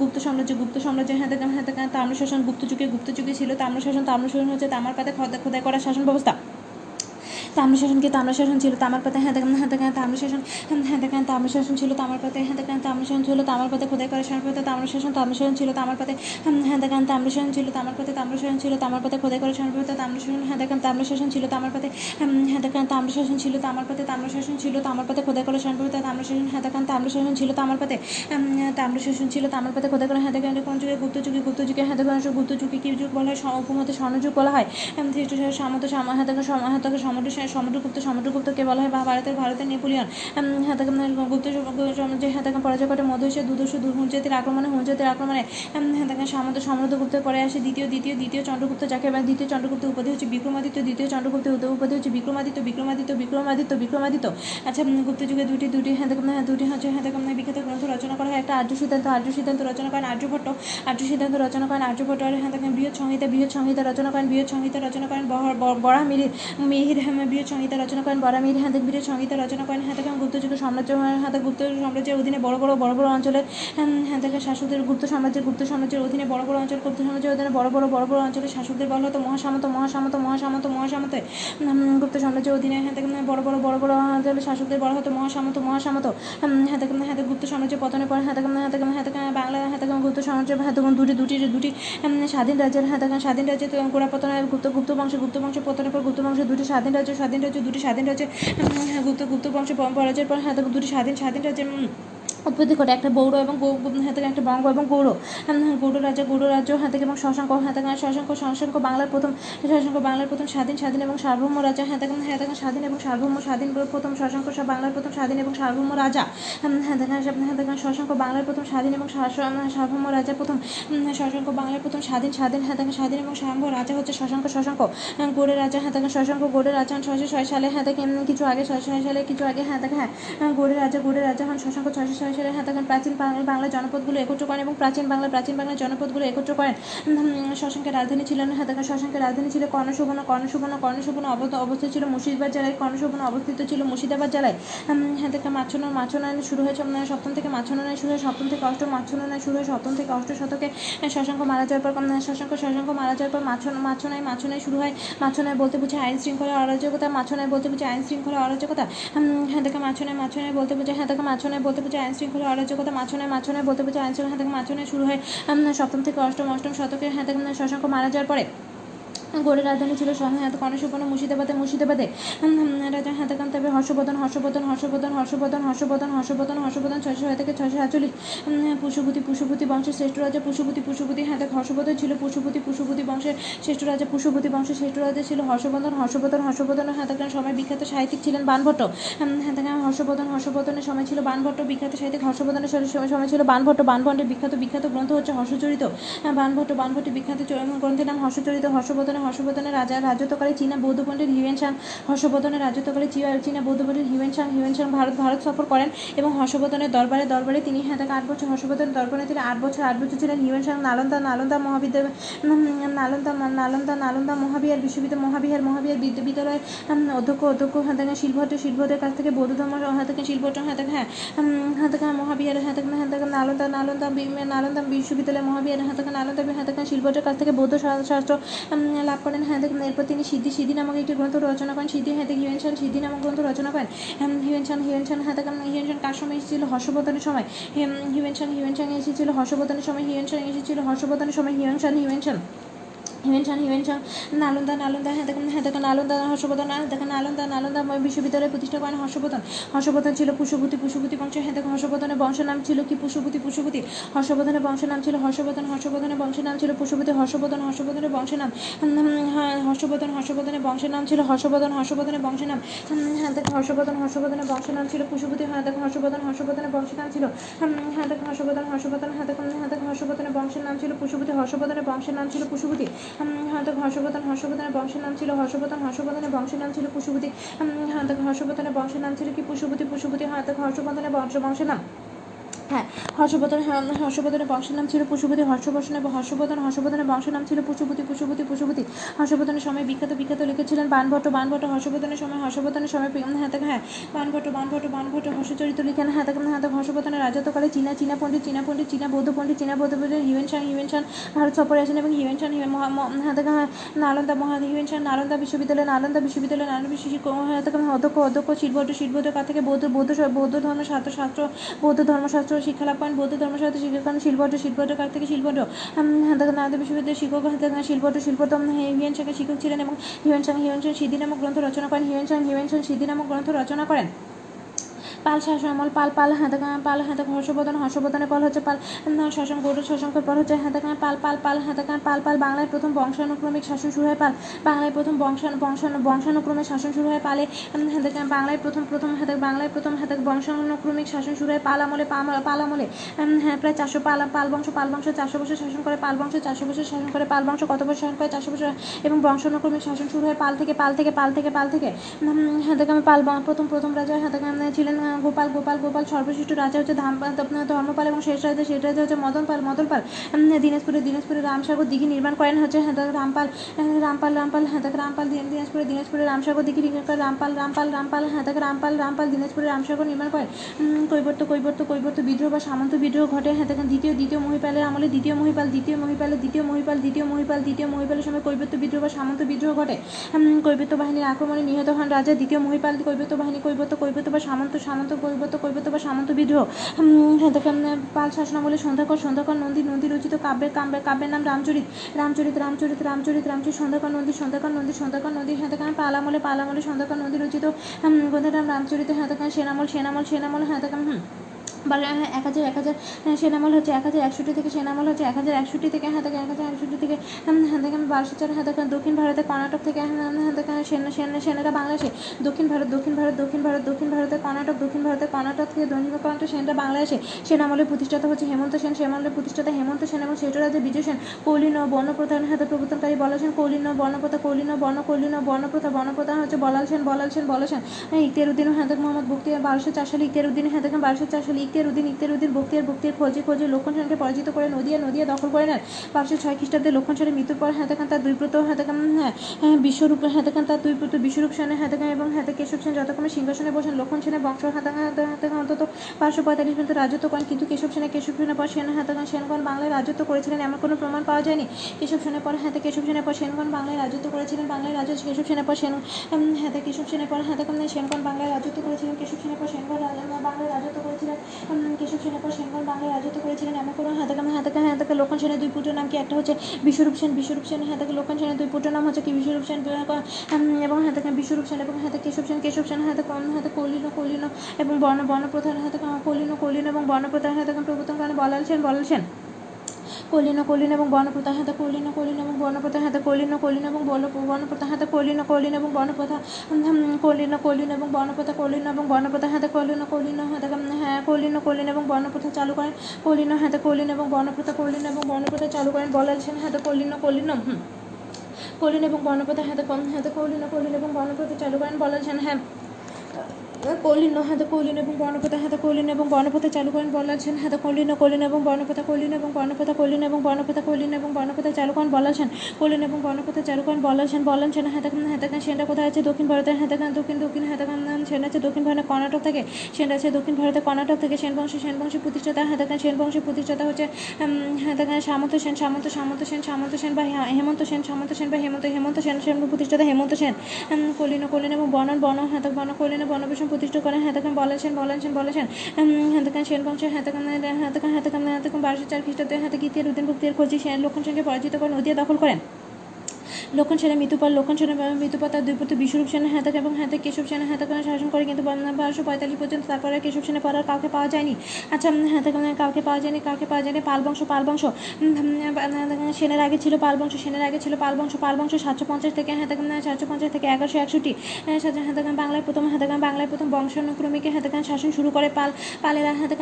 A: গুপ্ত সাম্রাজ্য, গুপ্ত সাম্রাজ্যের হাতেকাম হাতেকাম হ্যাঁ দেখেন তাম্র শাসন গুপ্ত যুগে গুপ্ত যুগে ছিল তাম্র শাসন তাম্র শাসন হচ্ছে তামার পাতে খোদাই করা শাসন ব্যবস্থা। তাম্রশাসনকে তাম্রশাসন ছিল তামার পাতে হ্যাঁ দেখেন হ্যাঁ দেখেন তাম্রশাসন হ্যাঁ দেখেন তাম্রশাসন ছিল তামার পাতে হ্যাঁ দেখেন তাম্রশাসন ছিল তামার পাতে খোদাই করা শাসন পাতে তাম্রশাসন তাম্রশাসন ছিল তামার পাতে হ্যাঁ দেখেন তাম্রশাসন ছিল তামার পাতে তাম্রশাসন ছিল তামার পাতে খোদাই করা শাসন পাতে তাম্রশাসন হ্যাঁ দেখেন তাম্রশাসন ছিল তামার পাতে হ্যাঁ দেখেন তাম্রশাসন ছিল তামার পাতে তাম্রশাসন ছিল তামার পাতে খোদাই করা শাসন পাতে তাম্রশাসন হ্যাঁ দেখেন তাম্রশাসন ছিল তামার পাতে তাম্রশাসন ছিল তামার পাতে খোদাই করা হ্যাঁ দেখেন কোন যুগে গুপ্ত যুগে গুপ্ত যুগে হ্যাঁ দেখেন গুপ্ত যুগে কি যুগ বলা হয় উপমতে স্বর্ণযুগ বলা হয় খ্রিস্ট সামন্ত হ্যাঁ দেখেন সম- হ্যাঁ দেখেন সমুদ্র সমুদ্রগুপ্ত, সমুদ্রগুপ্তকে বলা হয় ভারতের ভারতের নেপোলিয়ন। হ্যাঁ দেখেন গুপ্ত সাম্রাজ্যে হ্যাঁ দেখেন পরাজয় ঘটে মধুসের দুদশ হুঞ্জাতির আক্রমণে হুঞ্জাতির আক্রমণে হ্যাঁ দেখেন সামন্ত সমুদ্রগুপ্তের পরে আসে দ্বিতীয় দ্বিতীয় দ্বিতীয় চন্দ্রগুপ্ত যাকে দ্বিতীয় চন্দ্রগুপ্ত উপাধি হচ্ছে বিক্রমাদিত্য, দ্বিতীয় চন্দ্রগুপ্ত উপাধি হচ্ছে বিক্রমাদিত্য বিক্রমাদিত্য বিক্রমাদিত্য বিক্রমাদিত্য। আচ্ছা গুপ্ত যুগে দুটি দুটি হ্যাঁ দুটি হচ্ছে হ্যাঁ বিখ্যাত গ্রন্থ রচনা করা হয়। একটা আর্য সিদ্ধান্ত আর্য সিদ্ধান্ত রচনা করেন আর্যভট্ট আর্য সিদ্ধান্ত রচনা করেন আর্যভট্ট আর হ্যাঁ বৃহৎ সংহিতা বৃহৎ সংহিতা রচনা করেন। বৃহৎ সংহিতা রচনা করেন বহর- ব- বরাহ মিহির মিহির হ্যাঁ বৃহৎ সংহিতা রচনা করেন মিহির হ্যাঁ দেখেন সংহিতা রচনা করেন হ্যাঁ দেখেন গুপ্ত যুগের সাম্রাজ্য হাতে গুপ্ত সাম্রাজ্যের অধীনে বড় বড় বড় বড় অঞ্চলের হ্যাঁ হ্যাঁ দেখেন শাসকদের গুপ্ত সাম্রাজ্যের গুপ্ত সাম্রাজ্যের অধীনে বড় বড় অঞ্চল গুপ্ত সাম্রাজ্যের অধীনে বড় বড় বড় বড় অঞ্চলের শাসকদের বলা হতো মহাসামন্ত মহাসামন্ত মহাসামন্ত মহাসামন্ত গুপ্ত সাম্রাজ্যের অধীনে হ্যাঁ দেখেন, বড় বড় বড় বড় অঞ্চলের শাসকদের বলা হতো মহাসামন্ত মহাসামন্ত হ্যাঁ দেখেন হ্যাঁ গুপ্ত সাম্রাজ্যের পতনের পর হ্যাঁ দেখেন হ্যাঁ হ্যাঁ দেখেন, বাংলা হ্যাঁ দেখেন, গুপ্ত সাম্রাজ্যের হ্যাঁ দেখেন, দুটি দুটি দুটি স্বাধীন রাজ্যের হ্যাঁ দেখেন, স্বাধীন রাজ্যের গোড়া পতন গুপ্ত গুপ্ত বংশ গুপ্ত বংশের পতনের পর, গুপ্ত বংশের দুটি স্বাধীন রাজ্য স্বাধীন রাজ্য, দুটি স্বাধীন রাজ্যের গুপ্ত গুপ্ত বংশ পরাজয়ের পর হ্যাঁ দুটি স্বাধীন স্বাধীন রাজ্যের উৎপত্তি ঘটে একটা বৌড় এবং হাতে একটা বঙ্গ এবং গৌড়। উম, গৌড় রাজা গৌড় রাজ্য হাতে এবং শশাঙ্ক হাতে শশাঙ্ক শশাঙ্ক বাংলার প্রথম শশাঙ্ক বাংলার প্রথম স্বাধীন স্বাধীন এবং সার্বভৌম রাজা। হাতে হাতে স্বাধীন এবং সার্বভৌম স্বাধীন প্রথম শশাঙ্ক বাংলার প্রথম স্বাধীন এবং সার্বভৌম রাজা। হাতে হাতে শশাঙ্ক বাংলার প্রথম স্বাধীন এবং সার্বভৌম রাজা প্রথম। শশাঙ্ক বাংলার প্রথম স্বাধীন স্বাধীন হাতে স্বাধীন এবং সার্বভৌম রাজা হচ্ছে শশাঙ্ক শশাঙ্ক। গৌড়ের রাজা হাতে শশাঙ্ক গৌড়ের রাজা হন ছয়শো ছয় সালে হাতে কিছু আগে ছয়শো ছয় সালে কিছু আগে হ্যাঁ হাতে হ্যাঁ গৌড়ের রাজা গৌড়ের রাজা হন শশাঙ্ক ছয়শো ছয় সালে হাতে প্রাচীন বাংলা বাংলার জনপদগুলো একত্র করেন এবং প্রাচীন বাংলা, প্রাচীন বাংলার জনপদগুলো একত্র করেন। শশাঙ্কের রাজধানী ছিল না, হাতে শশাঙ্কের রাজধানী ছিল কর্ণশোভন। কর্ণশোভন কর্ণশোভন অবস্থ অবস্থিত ছিল মুর্শিদাবাদ জেলায়। কর্ণশোভন অবস্থিত ছিল মুর্শিদাবাদ জেলায়। হাতে মাছনা মাছনায়ন শুরু হয়েছে সপ্তম থেকে মাছনায়ন শুরু হয় সপ্তম থেকে অষ্টম মাছনায়ন শুরু হয় সপ্তম থেকে অষ্ট শতকে শশাঙ্ক মারা যাওয়ার পর শশাঙ্ক শশাঙ্ক মারা যাওয়ার পর মাছন মাছনায় মাছনায় শুরু হয়। মাছনায় বলতে বুঝে আইন শৃঙ্খলা অরাজকতা মাছনায় বলতে বুঝে আইন শৃঙ্খলা অরাজকতা। হ্যাঁ দেখে মাছনায় মাছনায় বলতে বুঝে হ্যাঁ দেখে মাছনায় বলতে বুঝে আইন শৃঙ্খলা অরাজকতা মাছনায় মাছনায় বলতে বলছে আইনশৃঙ্খলা হ্যাঁ দেখে মাছনায় শুরু হয় সপ্তম থেকে অষ্টম অষ্টম শতকে হ্যাঁ শশাঙ্ক মারা যাওয়ার পরে। গৌড়ের রাজধানী ছিল হাতে কনসুপর্ণ মুর্শিদাবাদে। মুর্শিদাবাদে রাজা হাতে কান তবে হর্ষবর্ধন হর্ষবর্ধন হর্ষবর্ধন হর্ষবর্ধন হর্ষবর্ধন হর্ষবর্ধন হর্ষবর্ধন ছয়শো ছয় থেকে ছয়শো সাতচল্লিশ পুষ্যভূতি পুষ্যভূতি বংশের শ্রেষ্ঠ রাজা পুষ্যভূতি পুষ্যভূতি হাতে হর্ষবর্ধন ছিল। পুষ্যভূতি পুষ্যভূতি বংশের শ্রেষ্ঠ রাজা পুষ্যভূতি বংশের শ্রেষ্ঠ রাজা ছিল হর্ষবর্ধন। হর্ষবর্ধন হর্ষবর্ধন হাতে কান সময় বিখ্যাত সাহিত্যিক ছিলেন বানভট্ট। উম, হাতে কান হর্ষবর্ধন হর্ষবর্ধনের সময় ছিল বানভট্ট। বিখ্যাত সাহিত্যিক হর্ষবর্ধনের সময়- ছিল বানভট্ট। বানভট্টের বিখ্যাত বিখ্যাত গ্রন্থ হচ্ছে হর্ষচরিত। বানভট্ট বানভট্টের বিখ্যাত গ্রন্থের নাম হর্ষচরিত। হর্ষবর্ধনের হর্ষবর্ধনের রাজা রাজত্বকালে চীনা বৌদ্ধ পণ্ডিত হিউয়েন সাং হর্ষবর্ধনের রাজত্বকালে চীনা বৌদ্ধ পণ্ডিত Hiuen Tsang Hiuen Tsang Bharat Bharat সফর করেন এবং হর্ষবর্ধনের দরবারে দরবারে তিনি হ্যাঁ তাকে আট বছর, হর্ষবর্ধনের দরবারে তিনি আট বছর আট বছর ছিলেন হিউয়েন সাং নালন্দা নালন্দা মহাবিদ্যালয় নালন্দা নালন্দা নালন্দা মহাবিহার বিশ্ববিদ্যালয়, মহাবিহার মহাবিহার বিদ্যা- বিদ্যালয়ের অধ্যক্ষ অধ্যক্ষ হ্যাঁ তাকে শিলভট্ট, শিলভট্টের কাছ থেকে বৌদ্ধ ধর্ম হ্যাঁ তাকে শিলভট্ট হ্যাঁ তাকে হ্যাঁ হ্যাঁ তাকে মহাবিহার হ্যাঁ তাকে হ্যাঁ তাকে নালন্দা নালন্দা নালন্দা বিশ্ববিদ্যালয় মহাবিহার হ্যাঁ তাকে, নালন্দা হ্যাঁ তাকে শিলভট্টের কাছ থেকে বৌদ্ধ শা- শাস্ত্র লাভ করেন হ্যাঁ এরপর তিনি সিদ্ধি সিদ্ধি নামক একটি গ্রন্থ রচনা করেন, সিদ্ধি হ্যাঁ দেখি হিউয়েন সিদ্ধি নামক গ্রন্থ রচনা করেন হিউয়েনশান হিউয়েনশান হ্যাঁ তাকে হিউয়েন কার সময় এসেছিল? হর্ষবর্ধনের সময় হিউয়েনশান হিউয়েন সাং হিউয়েন সাং এসেছিল, হর্ষবর্ধনের সময়, হিউয়েন সাং এসেছিল, হর্ষবর্ধনের সময় হিউয়েনশান Tsang Hiuen Tsang Nalanda Nalanda হ্যাঁ দেখুন হ্যাঁ দেখেন নালন্দা হর্ষবর্ধন দেখেন নালন্দা নালন্দা বিশ্ববিদ্যালয় প্রতিষ্ঠা করেন হর্ষবর্ধন হর্ষবর্ধন ছিল পুষ্যভূতি পুষ্যভূতি বংশ হ্যাঁ দেখেন হর্ষবর্ধনের বংশের নাম ছিল কি পুষ্যভূতি পুষ্যভূতি হর্ষবর্ধনের বংশের নাম ছিল হর্ষবর্ধন হর্ষবর্ধনের বংশের নাম ছিল পুষ্যভূতি হর্ষবর্ধন হর্ষবর্ধনের বংশের নাম হ্যাঁ হর্ষবর্ধন হর্ষবর্ধনের বংশের নাম ছিল হর্ষবর্ধন হর্ষবর্ধনের বংশের নাম হ্যাঁ দেখেন হর্ষবর্ধন হর্ষবর্ধনের বংশের নাম ছিল পুষ্যভূতি হ্যাঁ দেখেন হর্ষবর্ধন হর্ষবর্ধনের বংশের নাম ছিল হ্যাঁ দেখেন হর্ষবর্ধন হর্ষবর্ধন হ্যাঁ দেখেন হ্যাঁ দেখেন হর্ষবর্ধনের বংশের নাম ছিল পুষ্যভূতি হর্ষবর্ধনের বংশের নাম ছিল পুষ্যভূতি উম, হ্যাঁ হর্ষবর্ধন হর্ষবর্ধনের বংশের নাম ছিল হর্ষবর্ধন হর্ষবর্ধনের বংশের নাম ছিল পুষুপতি। উম, হ্যাঁ হর্ষবর্ধনের বংশের নাম ছিল কি পুষুপতি পুষুপতি হ্যাঁ দেখেন হর্ষবর্ধনের বংশ বংশের নাম? হ্যাঁ হর্ষবর্ধন হ্যাঁ, হর্ষবর্ধনের বংশের নাম ছিল পুষ্যভূতি হর্ষবর্ষণ এবং হর্ষবর্ধন হর্ষবর্ধনের বংশের নাম ছিল পুষ্যভূতি পুষ্যভূতি পুষ্যভূতি হর্ষবর্ধনের সময় বিখ্যাত বিখ্যাত লিখেছিলেন বানভট্ট বানভট্ট হর্ষবর্ধনের সময় হর্ষবর্ধনের সময় হ্যাঁ হ্যাঁ বানভট্ট বানভট্ট বানভট্ট হর্ষচরিত লিখেন হ্যাঁ হ্যাঁ হর্ষবর্ধনের রাজত্বকালে চীনা চীনা পণ্ডিত চীনা পণ্ডিত চীনা বৌদ্ধ পণ্ডিত চীনা বৌদ্ধ পণ্ডিত Hiuen Tsang Hiuen Tsang Bharat সফরে আসেন এবং হিউয়েন ম- হ্যাঁ হ্যাঁ নালন্দা মহা হিউয়েন সাং নালন্দা বিশ্ববিদ্যালয় নালন্দা বিশ্ববিদ্যালয় নালন্দা বিশ্ববিদ্যালয় হ্যাঁ অধ্যক্ষ অধ্যক্ষ শিলভট্ট শিলভট্টের কাছ থেকে বৌদ্ধ বৌদ্ধ বৌদ্ধ ধর্মশাস্ত্র শাস্ত্র বৌদ্ধ ধর্মশাস্ত্র শিক্ষা লাভ করেন বৌদ্ধ ধর্মশাস্ত্র শিক্ষা করেন শিলভট্ট শিলভট্টের কার থেকে শিলভট্ট নারদ বিশ্ববিদ্যালয়ের শিক্ষক শিলভট্ট শিলভট্ট হিউয়েন সাংয়ের শিক্ষক ছিলেন এবং হিউয়েন সাং হিউয়েন সিদ্ধি নামক গ্রন্থ রচনা করেন। হিউয়েন সাং হিউয়েন সাং সিদ্ধি নামক গ্রন্থ রচনা করেন। পাল শাসন, আমল, পাল পাল হাতে পাল হাতে হর্ষবর্ধন হর্ষবর্ধনের পর হচ্ছে পাল শশাঙ্ক গৌড় শশাঙ্কের পর হচ্ছে হাতে পাল পাল পাল হাতে পাল পাল, বাংলায় প্রথম বংশানুক্রমিক শাসন শুরু হয় পাল, বাংলায় প্রথম বংশান বংশান, বংশানুক্রমিক শাসন শুরু হয় পালে হাতে বাংলায় প্রথম প্রথম হাতে বাংলায় প্রথম হাতে বংশানুক্রমিক শাসন শুরু হয় পাল আমলে পাল- পাল আমলে হ্যাঁ প্রায় চারশো পাল পাল বংশ পাল বংশ, চারশো বছর শাসন করে, পাল বংশ, চারশো বছর শাসন করে, পাল বংশ কত বছর শাসন করে, চারশো বছর এবং বংশানুক্রমিক শাসন শুরু হয় পাল থেকে পাল থেকে পাল থেকে পাল থেকে হ্যাঁ পাল, প্রথম প্রথম রাজা হাতে ছিলেন গোপাল গোপাল গোপাল, সর্বশ্রেষ্ঠ রাজা হচ্ছে ধাম, ধর্মপাল এবং শেষ রাজা শেষ রাজা হচ্ছে মদন পাল মদন পাল দিনাজপুরে দিনাজপুরে রামসাগর দিঘি নির্মাণ করেন হচ্ছে হ্যাঁ তাকে রামপাল রামপাল রামপাল হ্যাঁ তাকে রামপাল দিন- দিনাজপুরে দিনাজপুরে রামসাগর দিঘি নির্মাণ করেন, রামপাল রামপাল রামপাল হ্যাঁ তাকে রামপাল রামপাল দিনাজপুরে রামসাগর নির্মাণ করেন কৈবর্ত কৈবর্ত কৈবর্ত বিদ্রোহ বা সামন্ত বিদ্রোহ ঘটে হ্যাঁ তাকে দ্বিতীয় দ্বিতীয় মহিপালের আমলে দ্বিতীয় মহিপাল, দ্বিতীয় মহিপালের, দ্বিতীয় মহিপাল দ্বিতীয় মহিপাল, দ্বিতীয় মহিপালের সময় কৈবর্ত বিদ্রোহ বা সামন্ত বিদ্রোহ ঘটে কৈবর্ত বাহিনীর আক্রমণে নিহত হন রাজা, দ্বিতীয় মহিপাল কৈবর্ত বাহিনী কৈবর্ত কৈবর্ত বা সামন্ত সামন্ত কৈবর্ত কৈবর্ত বা সামন্ত বিদ্রোহ। হ্যাঁ পাল শাসনামলে সন্ধ্যাকর সন্ধ্যাকর নন্দী নন্দী রচিত কাব্যের কাব্যের কাব্যের নাম রামচরিত। রামচরিত রামচরিত রামচরিত রামচরিত সন্ধ্যাকর নন্দী সন্ধ্যাকর নন্দী সন্ধ্যাকর নদী হ্যাঁ পালামলে পালামলে সন্ধ্যাকর নদী রচিত গ্রন্থের নাম রামচরিত হ্যাঁ তাকে সেনামল সেনামল সেনামল হ্যাঁ হুম। বা হ্যাঁ, এক হাজার এক হাজার হ্যাঁ, সেনামল হচ্ছে এক হাজার একষট্টি থেকে সেনামল হচ্ছে এক হাজার একষট্টি থেকে হ্যাঁ থেকে এক হাজার একষট্টি থেকে হ্যাঁ থেকে বারোশো চার হ্যাঁ থেকে দক্ষিণ ভারতে কর্ণাটক থেকে হ্যাঁ হ্যাঁ থেকে সেনা সেনা সেনারা বাংলাদেশে দক্ষিণ ভারত দক্ষিণ ভারত দক্ষিণ ভারত দক্ষিণ ভারতের কর্ণাটক দক্ষিণ ভারতের কর্ণাটক থেকে দক্ষিণ কর্ণাটক সেনারা বাংলাদেশে সেনামলের প্রতিষ্ঠাতা হচ্ছে হেমন্ত সেন সেনামলের প্রতিষ্ঠাতা হেমন্ত সেন এবং সেটা রাজ্যে বিজয় সেন কৌলীন বর্ণপ্রধান হাতে প্রবর্তনকারী বলা সেন কৌলীন বর্ণপ্রথা কৌলীন বর্ণ কৌলীন বর্ণপ্রথা বর্ণপ্রধান হচ্ছে বলাল সেন বলাল সেন বলা সেন হ্যাঁ ও হাতেক মোহাম্মদ বক্তিয়ার বারোশো চার সালে ইখতিয়ার উদ্দিন হাতেক বারোশো চার সালে ইখতিয়ার উদ্দিন ইখতিয়ার উদ্দিন বক্তিয়ার বক্তিয়ার খোঁজে খোঁজে লক্ষণ সেনকে পরাজিত করে নদিয়া নদিয়া দখল করে নেন পাঁচশো ছয় খ্রিস্টাব্দে লক্ষণ সেনের মৃত্যুর পর হাতে খান তার দুই পুত্র হাতে খান হ্যাঁ হ্যাঁ, বিশ্বরূপ হাতে খান তার দুই পুত্র বিশ্বরূপ সেনের হাতে খান এবং হাতে কেশব সেন যথাক্রমে সিংহাসনে বসেন। লক্ষণ সেনের বংশ হাতে খান হাতে হাতে অন্তত পাঁচশো পঁয়তাল্লিশ পর্যন্ত রাজত্ব করেন। কিন্তু কেশব সেনের কেশব সেনের পর সেন হাতে খান সেনগণ বাংলায় রাজত্ব করেছিলেন এমন কোনো প্রমাণ পাওয়া যায়নি। কেশব সেনের পর হাতে কেশব সেনের পর সেনগণ বাংলায় রাজত্ব করেছিলেন। বাংলায় রাজত্ব কেশব সেনের পর সেন হাতে কেশব সেনের পর হাতে সেনগণ বাংলায় রাজত্ব করেছিলেন। কেশব সেনের পর সেনগণ বাংলায় রাজত্ব কেশব সেনের পর সেনগণ বাংলায় রাজত্ব করেছিলেন এমন কোনো হাতে কামে হাতে কামে হাতে লক্ষণ সেনের দুই পুত্র নাম কি? একটা হচ্ছে বিশ্বরূপ সেন বিশ্বরূপ সেন হাতে লক্ষণ সেনের দুই পুত্র নাম হচ্ছে কি? বিশ্বরূপ সেন এবং হাতে বিশ্বরূপ সেন এবং হাতে কেশব সেন কেশব সেন হাতে কম হাতে কলিন কলিন এবং বর্ণ বর্ণপ্রধান হাতে কলিন কলিন এবং বর্ণপ্রধান হাতে প্রবর্তন করেন বলাল সেন বলাল সেন। কলিন কলিন এবং বর্ণপ্রথা হাতে কলিন কলিন এবং বর্ণপ্রথা হাতে কলিন কলিন এবং বর্ণ বর্ণপ্রথা হাতে কলিন কলিন এবং বর্ণপ্রথা উম, কলিন কলিন এবং বর্ণপ্রথা কলিন এবং বর্ণপ্রথা হাতে কলিন কলিন হাতে হ্যাঁ কলিন কলিন এবং বর্ণপ্রথা চালু করেন কলিন হাতে কলিন এবং বর্ণপ্রথা কলিন এবং বর্ণপ্রথা চালু করেন বলাল সেন হাতে কলিন কলিন কলিন এবং বর্ণপ্রথা হাতে হাতে কলিন কলিন এবং বর্ণপ্রথা চালু করেন বলাল সেন হ্যাঁ কৌলিন্য হাতে কৌলিন এবং বর্ণপথা হাতে কৌলিন এবং বর্ণপথা চালু করেন বলাছেন হাতে কৌলিন কৌলিন এবং বর্ণপথা কৌলিন এবং বর্ণপথা কৌলিন এবং বর্ণপথা কৌলিন এবং বর্ণপথা চালু করেন বলাছেন কৌলিন এবং বর্ণপথা চালু করেন বলাছেন বলাছেন হাতে হাতে সেটা কোথায় আছে দক্ষিণ ভারতের হাতে দক্ষিণ দক্ষিণ হাতে সেটা আছে দক্ষিণ ভারতের কর্ণাটক থেকে সেটা আছে দক্ষিণ ভারতের কর্ণাটক থেকে সেন বংশ সেন বংশের প্রতিষ্ঠাতা হাতে সেন বংশের প্রতিষ্ঠাতা হচ্ছে হাতে সামন্ত সেন সামন্ত সামন্ত সেন সামন্ত সেন বা হেমন্ত সেন সামন্ত সেন বা হেমন্ত হেমন্ত সেন সেন প্রতিষ্ঠাতা হেমন্ত সেন কলিন কলিন এবং বনন বন হাতক বন কলিন বনবেশন প্রতিষ্ঠা করেন হ্যাঁ বলেছেন বলেছেন বলেছেন। হাতকান সেন বংশের হাতকান হ্যাঁ হ্যাঁ হ্যাঁ বারোশো চার খ্রিস্টাব্দে হাতে গীতের উদ্দিন ভক্তির খোঁজি সেন লক্ষণ সেনকে পরাজিত করে নদিয়া দখল করেন। লক্ষণ সেনের মৃত্যুর পর লক্ষণ সেনের মৃত্যুর পর তার দুই পুত্র বিশ্বরূপ সেনের হাতে এবং হাতে কেশব সেনের হাতে করে শাসন করে কিন্তু বারোশো পঁয়তাল্লিশ পর্যন্ত তারপরে কেশব সেনের পর আর কাউকে পাওয়া যায়নি। আচ্ছা হাতে কাউকে পাওয়া যায়নি, কাউকে পাওয়া যায়নি, পাল বংশ পাল বংশ। সেনের আগে ছিল পাল বংশ, সেনের আগে ছিল পাল বংশ পাল বংশ সাতশো পঞ্চাশ থেকে হাতে সাতশো পঞ্চাশ থেকে এগারোশো একষট্টি। হাতে বাংলায় প্রথম হাতে বাংলায় প্রথম বংশানুক্রমিকে হাতে শাসন শুরু করে পাল। পালেরা হাতে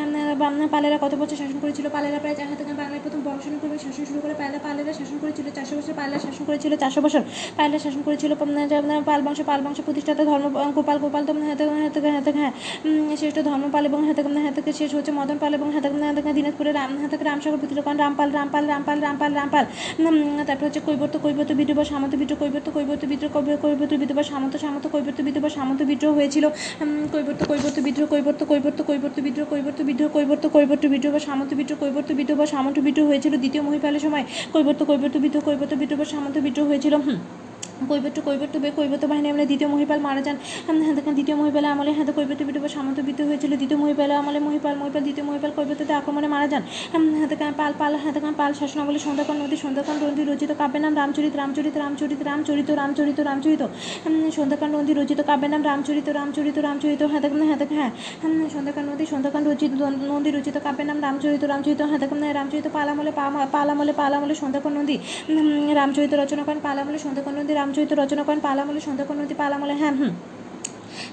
A: পালেরা কত বছর শাসন করেছিল? পালেরা প্রায় হাতে বাংলায় প্রথম বংশানুক্রমিক শাসন শুরু করে পালেরা পালেরা শাসন করেছিল, চারশো বছর পালেরা শাসন করেছিল। চারশো বছর পালেরা শাসন করেছিল পাল বংশ পাল বংশ প্রতিষ্ঠাতা ধর্ম গোপাল গোপাল হ্যাঁ শ্রেষ্ঠ ধর্মপাল এবং হাতে হাতে শেষ হচ্ছে মদন পাল এবং হাতে হাতে দিনাজপুরে রাম হাতে রামসাগর করেন রামপাল রামপাল রামপাল রামপাল রামপাল তারপর হচ্ছে কৈবর্ত কৈবর্ত বিদ্রোহ, সামন্ত বিদ্রোহ, কৈবর্ত কৈবর্ত বিদ্রোহ, কৈব- কৈবর্ত বিদ্রোহ সামন্ত সামন্ত, কৈবর্ত বিদ্রোহ সামন্ত বিদ্রোহ হয়েছিল কৈবর্ত কৈবর্ত বিদ্রোহ, কৈবর্ত কৈবর্ত কৈবর্ত বিদ্রোহ কৈবর্ত বিদ্রোহ, কৈবর্ত কৈবর্ত বিদ্রোহ বা সামন্ত বিদ্রোহ, কৈবর্ত বিদ্রোহ বা সামন্ত বিদ্রোহ হয়েছিল দ্বিতীয় মহিপালের সময়, কৈবর্ত কৈবর্ত বিদ্রোহ কৈবর্ত বিদ্রোহ সামন্ত বিদ্রোহ হয়েছিল হুম। কৈবর্ত কৈবর্ত বে কৈবর্ত বাহিনী আমলে দ্বিতীয় মহিপাল মারা যান হ্যাঁ দ্বিতীয় মহিপালে আমলে হ্যাঁ কৈবর্ত বিদ্রোহ বা সামন্ত বিদ্রোহ হয়েছিল দ্বিতীয় মহিপালে আমলে মহিপাল মহিপাল দ্বিতীয় মহিপাল কৈবর্ততে আক্রমণে মারা যান হ্যাঁ পাল পাল হ্যাঁ পাল শাসন আমলে সন্ধ্যাকর নদী সন্ধ্যাকর নদী রচিত কাব্যের নাম রামচরিত রামচরিত রামচরিত রামচরিত রামচরিত রামচরিত সন্ধ্যাকর নদী রচিত কাব্যের নাম রামচরিত রামচরিত রামচরিত হ্যাঁ হ্যাঁ হ্যাঁ সন্ধ্যাকর নদী সন্ধ্যাকর রচিত নদী রচিত কাব্যের নাম রামচরিত রামচরিত হ্যাঁ রামচরিত পালামলে পালামলে পালামলে সন্ধ্যাকর নদী রামচরিত রচনা করেন পালামলে সন্ধ্যাকর নদী রামচরিত রচনা করেন পালামলে সন্ধ্যাকর নদী পালামলে হ্যাঁ হুম।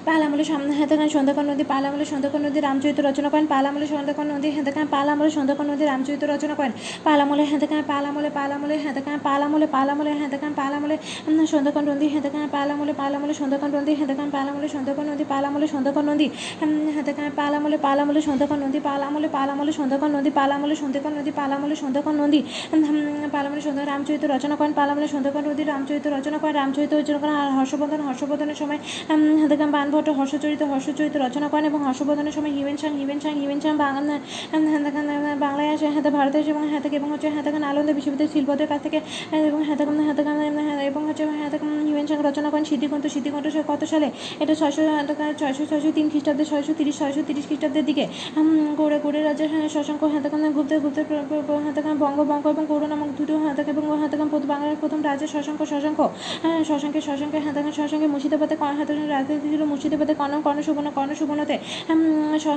A: পালামলে সামনে হাতে খান সন্ধ্যাকর নদী পালামলে সন্ধ্যাকর নদী রামচরিত রচনা করেন পালামলে সন্ধ্যাকর নদী হাতে খান পালামলে সন্ধ্যাকর নদী রামচরিত রচনা করেন পালামলে হাতে খান পালামলে পালামলে হাতে খান পালামলে পালামলে হাতে খান পালামলে সন্ধ্যাকর নদী হাতে খান পালামলে পালামলে সন্ধ্যাকর নদী হাতে খান পালামলে সন্ধ্যাকর নদী পালামলে সন্ধ্যাকর নদী উম, হাতে খান পালামলে পালামলে সন্ধ্যাকর নদী পালামলে পালামলে সন্ধ্যাকর নদী পালামলে সন্ধ্যাকর নদী পালামলে সন্ধ্যাকর নদী পালামলে সন্ধ্যা রামচরিত রচনা করেন পালামলে সন্ধ্যাকর নদী রামচরিত রচনা করেন রামচরিত রচনা করেন হর্ষবর্ধন হর্ষবর্ধনের সময় উম, হাতে ঘটক হর্ষচরিত হর্ষচরিত রচনা করেন এবং হর্ষবর্ধনের সময় হিমেন সাং হিমেন সাং হিমেন সাং বাংলায় আসে হ্যাঁ ভারতে এবং হ্যাঁ এবং হচ্ছে হ্যাঁ থেকে নালন্দা বিশ্ববিদ্যালয় শিল্পদের কাছ থেকে, এবং হ্যাঁ থেকে হ্যাঁ এবং হচ্ছে হ্যাঁ থেকে সাং রচনা করেন সিদ্ধিকন্ত সিদ্ধিকন্ত কত সালে? এটা ছয়শো ছয়শো ছয়শো তিন খ্রিস্টাব্দে, ছয়শো তিরিশ ছয়শো তিরিশ খ্রিস্টাব্দের দিকে। গৌড়ে গৌড়ে রাজা হ্যাঁ শশাঙ্ক হাতাকান গুপ্ত গুপ্ত হাতাকান বঙ্গবঙ্গ এবং গৌড় নামক দুটো হাতাক এবং হাতাকান বাংলার প্রথম রাজ্যের শশাঙ্ক শশাঙ্ক। হ্যাঁ, শশাঙ্কে শশাঙ্কে হাতাকান শশাঙ্কে মুর্শিদাবাদে হাতাকান রাজধানী ছিল মুর্শিদ মুর্শিদাবাদে কর্ণ কর্ণ সুবর্ণ, কর্ণ সুবর্ণতে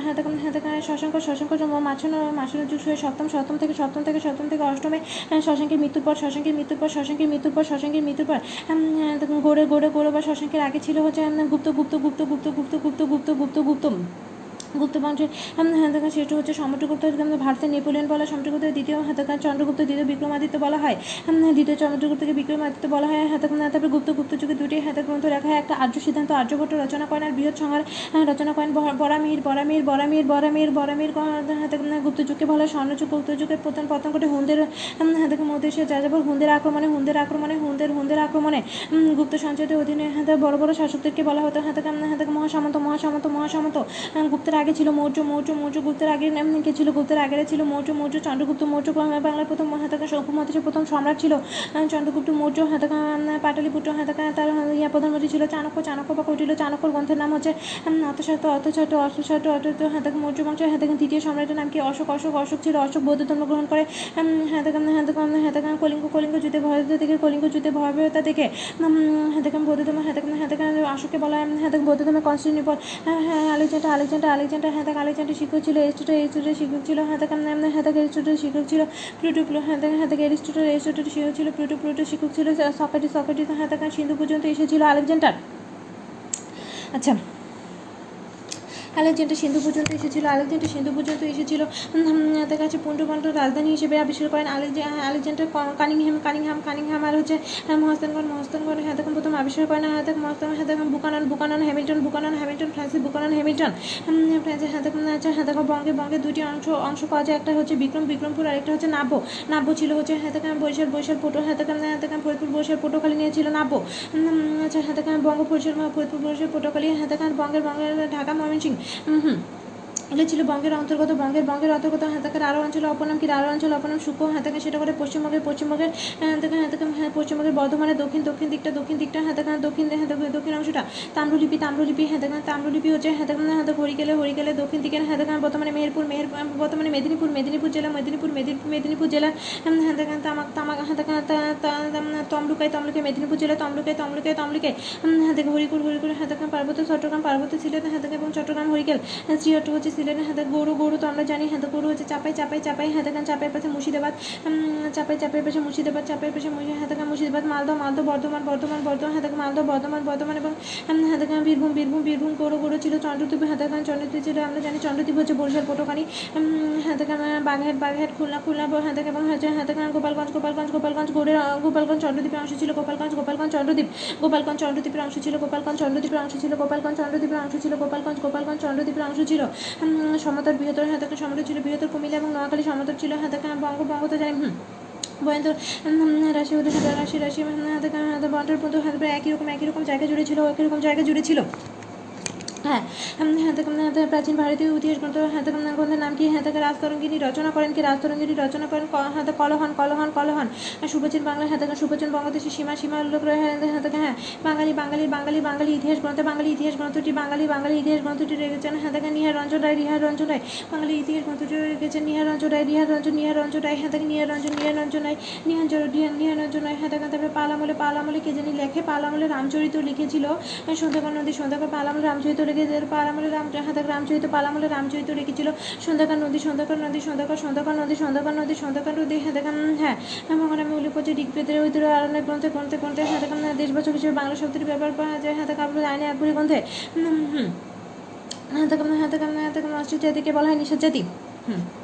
A: হাতে হাতে শশাঙ্ক শশাঙ্ক মাছানো, মাছন যুগ সপ্তম সপ্তম থেকে সপ্তম থেকে সপ্তম থেকে অষ্টমে শশাঙ্কের মৃত্যুর পর, শশাঙ্কের মৃত্যুর পর, শশাঙ্কের মৃত্যুর পর, শশাঙ্কের মৃত্যুর পর গোড়ে গোড়ে গোড়ে বা শশাঙ্কের আগে ছিল হচ্ছে গুপ্ত গুপ্ত গুপ্ত গুপ্ত গুপ্ত গুপ্ত গুপ্ত গুপ্ত গুপ্ত গুপ্ত বংশের হাতাকার শ্রেষ্ঠ হচ্ছে সমুদ্রগুপ্ত ভারতের নেপোলিয়ন বলা সমুদ্রগুপ্তের দ্বিতীয় হাতাকার চন্দ্রগুপ্ত, দ্বিতীয় বিক্রমাদিত্য বলা হয়। দ্বিতীয় চন্দ্রগুপ্তকে বিক্রমাদিত্য বলা হয় হাতাক তারপরে গুপ্ত গুপ্ত যুগে দুটি হাতাক গ্রন্থ লেখা হয়, একটা আর্য সিদ্ধান্ত, আর্যভট্ট রচনা করেন, আর বৃহৎ সংহার রচনা করেন বরামির বরামির বরামির বরামির বরামির হাতাক গুপ্ত যুগকে বলা হয়, স্বর্ণযুগ গুপ্ত যুগের প্রথম ঘটে হুন্দের হাতাকে মধ্যে যাযাবর, হুন্দের আক্রমণে হুন্দের আক্রমণে, হুন্দের হুন্দের আক্রমণে গুপ্ত সঞ্চয়ের অধীনে হাতে বড় বড় শাসকদেরকে বলা হতো হাতাক হাতাক মহাসামন্ত মহাসামন্ত মহাসামন্ত গুপ্তের আগে ছিল মৌর্য মৌর্য মৌর্য গুপ্তের আগে কে ছিল? গুপ্তের আগে ছিল মৌর্য মৌর্য, চন্দ্রগুপ্ত, মৌর্য বাংলার প্রথম হাতাকা শঙ্কুমতি প্রথম সম্রাট ছিল চন্দ্রগুপ্ত, মৌর্য হাতাকা পাটালিপুত্র হাতাকা তার ইয়া প্রধানমন্ত্রী ছিল চাণক্য চাণক্য বা কৌটিল্য চাণক্যর গ্রন্থের নাম হচ্ছে অতশত অতশত অতশত অত হাতাকা মৌর্য বংশ হাতাকা তৃতীয় সম্রাটের নাম কি? অশোক অশোক অশোক ছিল, অশোক বৌদ্ধ ধর্ম গ্রহণ করে হাতাকা হাতাকা হাতাকা কলিঙ্গ কলিঙ্গ যুদ্ধে ভয়তা থেকে, কলিঙ্গ যুদ্ধে, ভয়াবহতা থেকে হাতাকা বৌদ্ধ ধর্ম হাতাকা হাতাকা অশোককে বলা হয় হাতাকা বৌদ্ধ ধর্মের কনস্টিনিপল হ্যাঁ আলেকজান্ডার আলেকজান্ডার আলেকজান্ডার হাতাকা আলেকজান্ডার শিক্ষক ছিল, এরিস্টোটল এরিস্টোটল শিক্ষক ছিল হাতাকা হাতাকা এরিস্টোটল শিক্ষক ছিল, প্লুটো হাতাকা হাতাকা এরিস্টোটল এরিস্টোটল শিক্ষক ছিল, প্লুটো প্লুটো শিক্ষক ছিল সকেটি সকেটি হাতাকা সিন্ধু পর্যন্ত এসেছিল আলেকজান্ডার। আচ্ছা আলেকজান্ডার সিন্ধু পর্যন্ত এসেছিল, আলেকজান্ডার সিন্ধু পর্যন্ত এসেছিল। তার কাছে পুণ্ডপাণ্ডর রাজধানী হিসেবে আবিষ্কার করেন আলেকজান্ডার কানিংহাম কানিংহাম কানিংহাম আর হচ্ছে মহস্তানগড় মহস্তানগড় হ্যাঁ প্রথম আবিষ্কার করেন তখন মহস্তান হ্যাঁ Buchanan Buchanan, Hamilton Buchanan, Hamilton Francis Buchanan, Hamilton. Francis হ্যাঁ তখন আচ্ছা হ্যাঁ তখন বঙ্গে বঙ্গে দুটি অংশ অংশ পাওয়া যায়, একটা হচ্ছে বিক্রম, বিক্রমপুর আর একটা হচ্ছে নাব্য নাব্য ছিল হচ্ছে হ্যাঁ বরিশাল বরিশাল পটো হ্যাঁ হ্যাঁ ফরিদপুর, বরিশাল পটুখালী নিয়েছিল নাব্য আচ্ছা হ্যাঁ বঙ্গ পরিশাল ফরিদপুর, বরিশাল পটুখালী হ্যাঁ বঙ্গের বঙ্গের ঢাকা, ময়মনসিংহ। Mm-hmm. এগুলো ছিল বঙ্গের অন্তর্গত বঙ্গের বঙ্গের অন্তর্গত হাতাকার আরও অঞ্চল অপনাম কি আরও অঞ্চল অপনাম সুখ হাতাকে সেটা করে পশ্চিমবঙ্গের পশ্চিমবঙ্গের হ্যাঁ পশ্চিমবঙ্গের বর্ধমানের দক্ষিণ দক্ষিণ দিকটা দক্ষিণ দিকটা হাতাকান দক্ষিণ দক্ষিণ অংশটা তাম্রলিপি তাম্রলিপি হাতাকান তাম্রলিপি হচ্ছে হাতাকান হাতে হরিকেলে হরিকেলে দক্ষিণ দিকের হাতাকান বর্তমানে মেহেরপুর মেহের বর্তমানে মেদিনীপুর মেদিনীপুর জেলা মেদিনীপুর মেদিনীপুর মেদিনীপুর জেলা হাতাকান তামাক তামাক হাতাকান তমলুকাই তমলুকাই মেদিনীপুর জেলা তমলুকাই তমলুকাই তমলুকাই হাতাকে হরিকুর হরিকুর হাতাকান পার্বত্য চট্টগ্রাম পার্বত্য সিলেট হাতাকা এবং চট্টগ্রাম হরিকেল শ্রীহট্ট হচ্ছে সিলেটের হাতে গরু গরু তো আমরা জানি হাতে গরু হচ্ছে চাপাই চাপাই চাপাই হাতাকান চাপের পাশে মুর্শিদাবাদ চাপাই চাপের পাশে মুর্শিদাবাদ চাপের পাশে হাতাকান মুর্শিদাবাদ মালদহ মালদহ বর্ধমান বর্ধমান বর্ধমান হাতাকান মালদহ বর্ধমান বর্ধমান এবং হাতাকান বীরভূম বীরভূম বীরভূম গরু গরু ছিল চন্দ্রদ্বীপ হাতাকান চন্দ্রদ্বীপ ছিল আমরা জানি চন্দ্রদ্বীপ হচ্ছে বরিশাল পটুখানি হাতাকান বাগেরহাট বাগেরহাট খুলনা খুলনা হাতাক এবং হচ্ছে হাতাকান গোপালগঞ্জ গোপালগঞ্জ গোপালগঞ্জ গড়ের গোপালগঞ্জ চন্দ্রদ্বীপের অংশ ছিল গোপালগঞ্জ গোপালগঞ্জ চন্দ্রদ্বীপ গোপালগঞ্জ চন্দ্রদ্বীপের অংশ ছিল গোপালগঞ্জ চন্দ্রদ্বীপের অংশ ছিল গোপালগঞ্জ চন্দ্রদ্বীপের অংশ ছিল গোপালগঞ্জ গোপালগঞ্জ চন্দ্রদ্বীপের অংশ ছিল সমতল বৃহত্তর হাতাকা সমতর ছিল বৃহত্তর কুমিল্লা এবং নোয়াখালী সমতর ছিল হাতে বঙ্গ তো জানি হুম বয়ন্তর রাশি হতে রাশি রাশি হাতে বন্টার পর্যন্ত হাতে একই রকম একই রকম জায়গা জুড়ে ছিল একই রকম জায়গা জুড়ে ছিল হ্যাঁ হাতে প্রাচীন ভারতীয় ইতিহাস গ্রন্থ হাতে গ্রন্থের নাম কি হাতে রাজতরঙ্গিনী রচনা করেন কি রাজতরঙ্গিনী রচনা করেন হাতে কলহন কলহন কলহন সুপ্রাচীন বাংলা হাতে সুপ্রাচীন বঙ্গদেশের সীমা সীমা উল্লেখ হাতে হ্যাঁ বাঙালি বাঙালি বাঙালি বাঙালি ইতিহাস গ্রন্থ বাঙালি ইতিহাস গ্রন্থটি বাঙালি বাঙালি ইতিহাস গ্রন্থটি রেখেছেন হাতে নিহার রঞ্জন রায় রিহার রঞ্জন রায় বাঙালি ইতিহাস গ্রন্থটি রেখেছেন নিহার রঞ্জন রায় রিহার রঞ্জন নিহার রঞ্জন রায় হাতে নিহার রঞ্জন নিহার রঞ্জন রায় নিহার নিহার রঞ্জন রায় হাতে তারপরে পালামলে পালামলে কে জানি লেখে পালামলে রামচরিত লিখেছিল সন্ধ্যাকর নদী সন্ধ্যাকর পালামলে রামচরিত লিখে পালামলে হাতে রামচরিত পালামলে রামচরিত রেখেছিল সন্ধ্যাকার নদী সন্ধ্যাকার নদী, সন্ধ্যাকার সন্ধ্যাকার নদী সন্ধ্যাকার নদী সন্ধ্যাকার নদী হাতে হ্যাঁ। আমার আমি উল্লেখ করছি ঋগ্বেদের ঐতিহ্য আরণ্যের গ্রন্থে গ্রন্থে গ্রন্থে হাতে দেশবাচক হিসেবে বাংলা শব্দটি ব্যবহার করা যায়। হাতে কাপড় আইনে আগ্রহী গ্রন্থে। হুম হাতে হাতে হাতে অস্ট্রিক জাতিকে বলা হয় নিষেধ জাতি। হুম।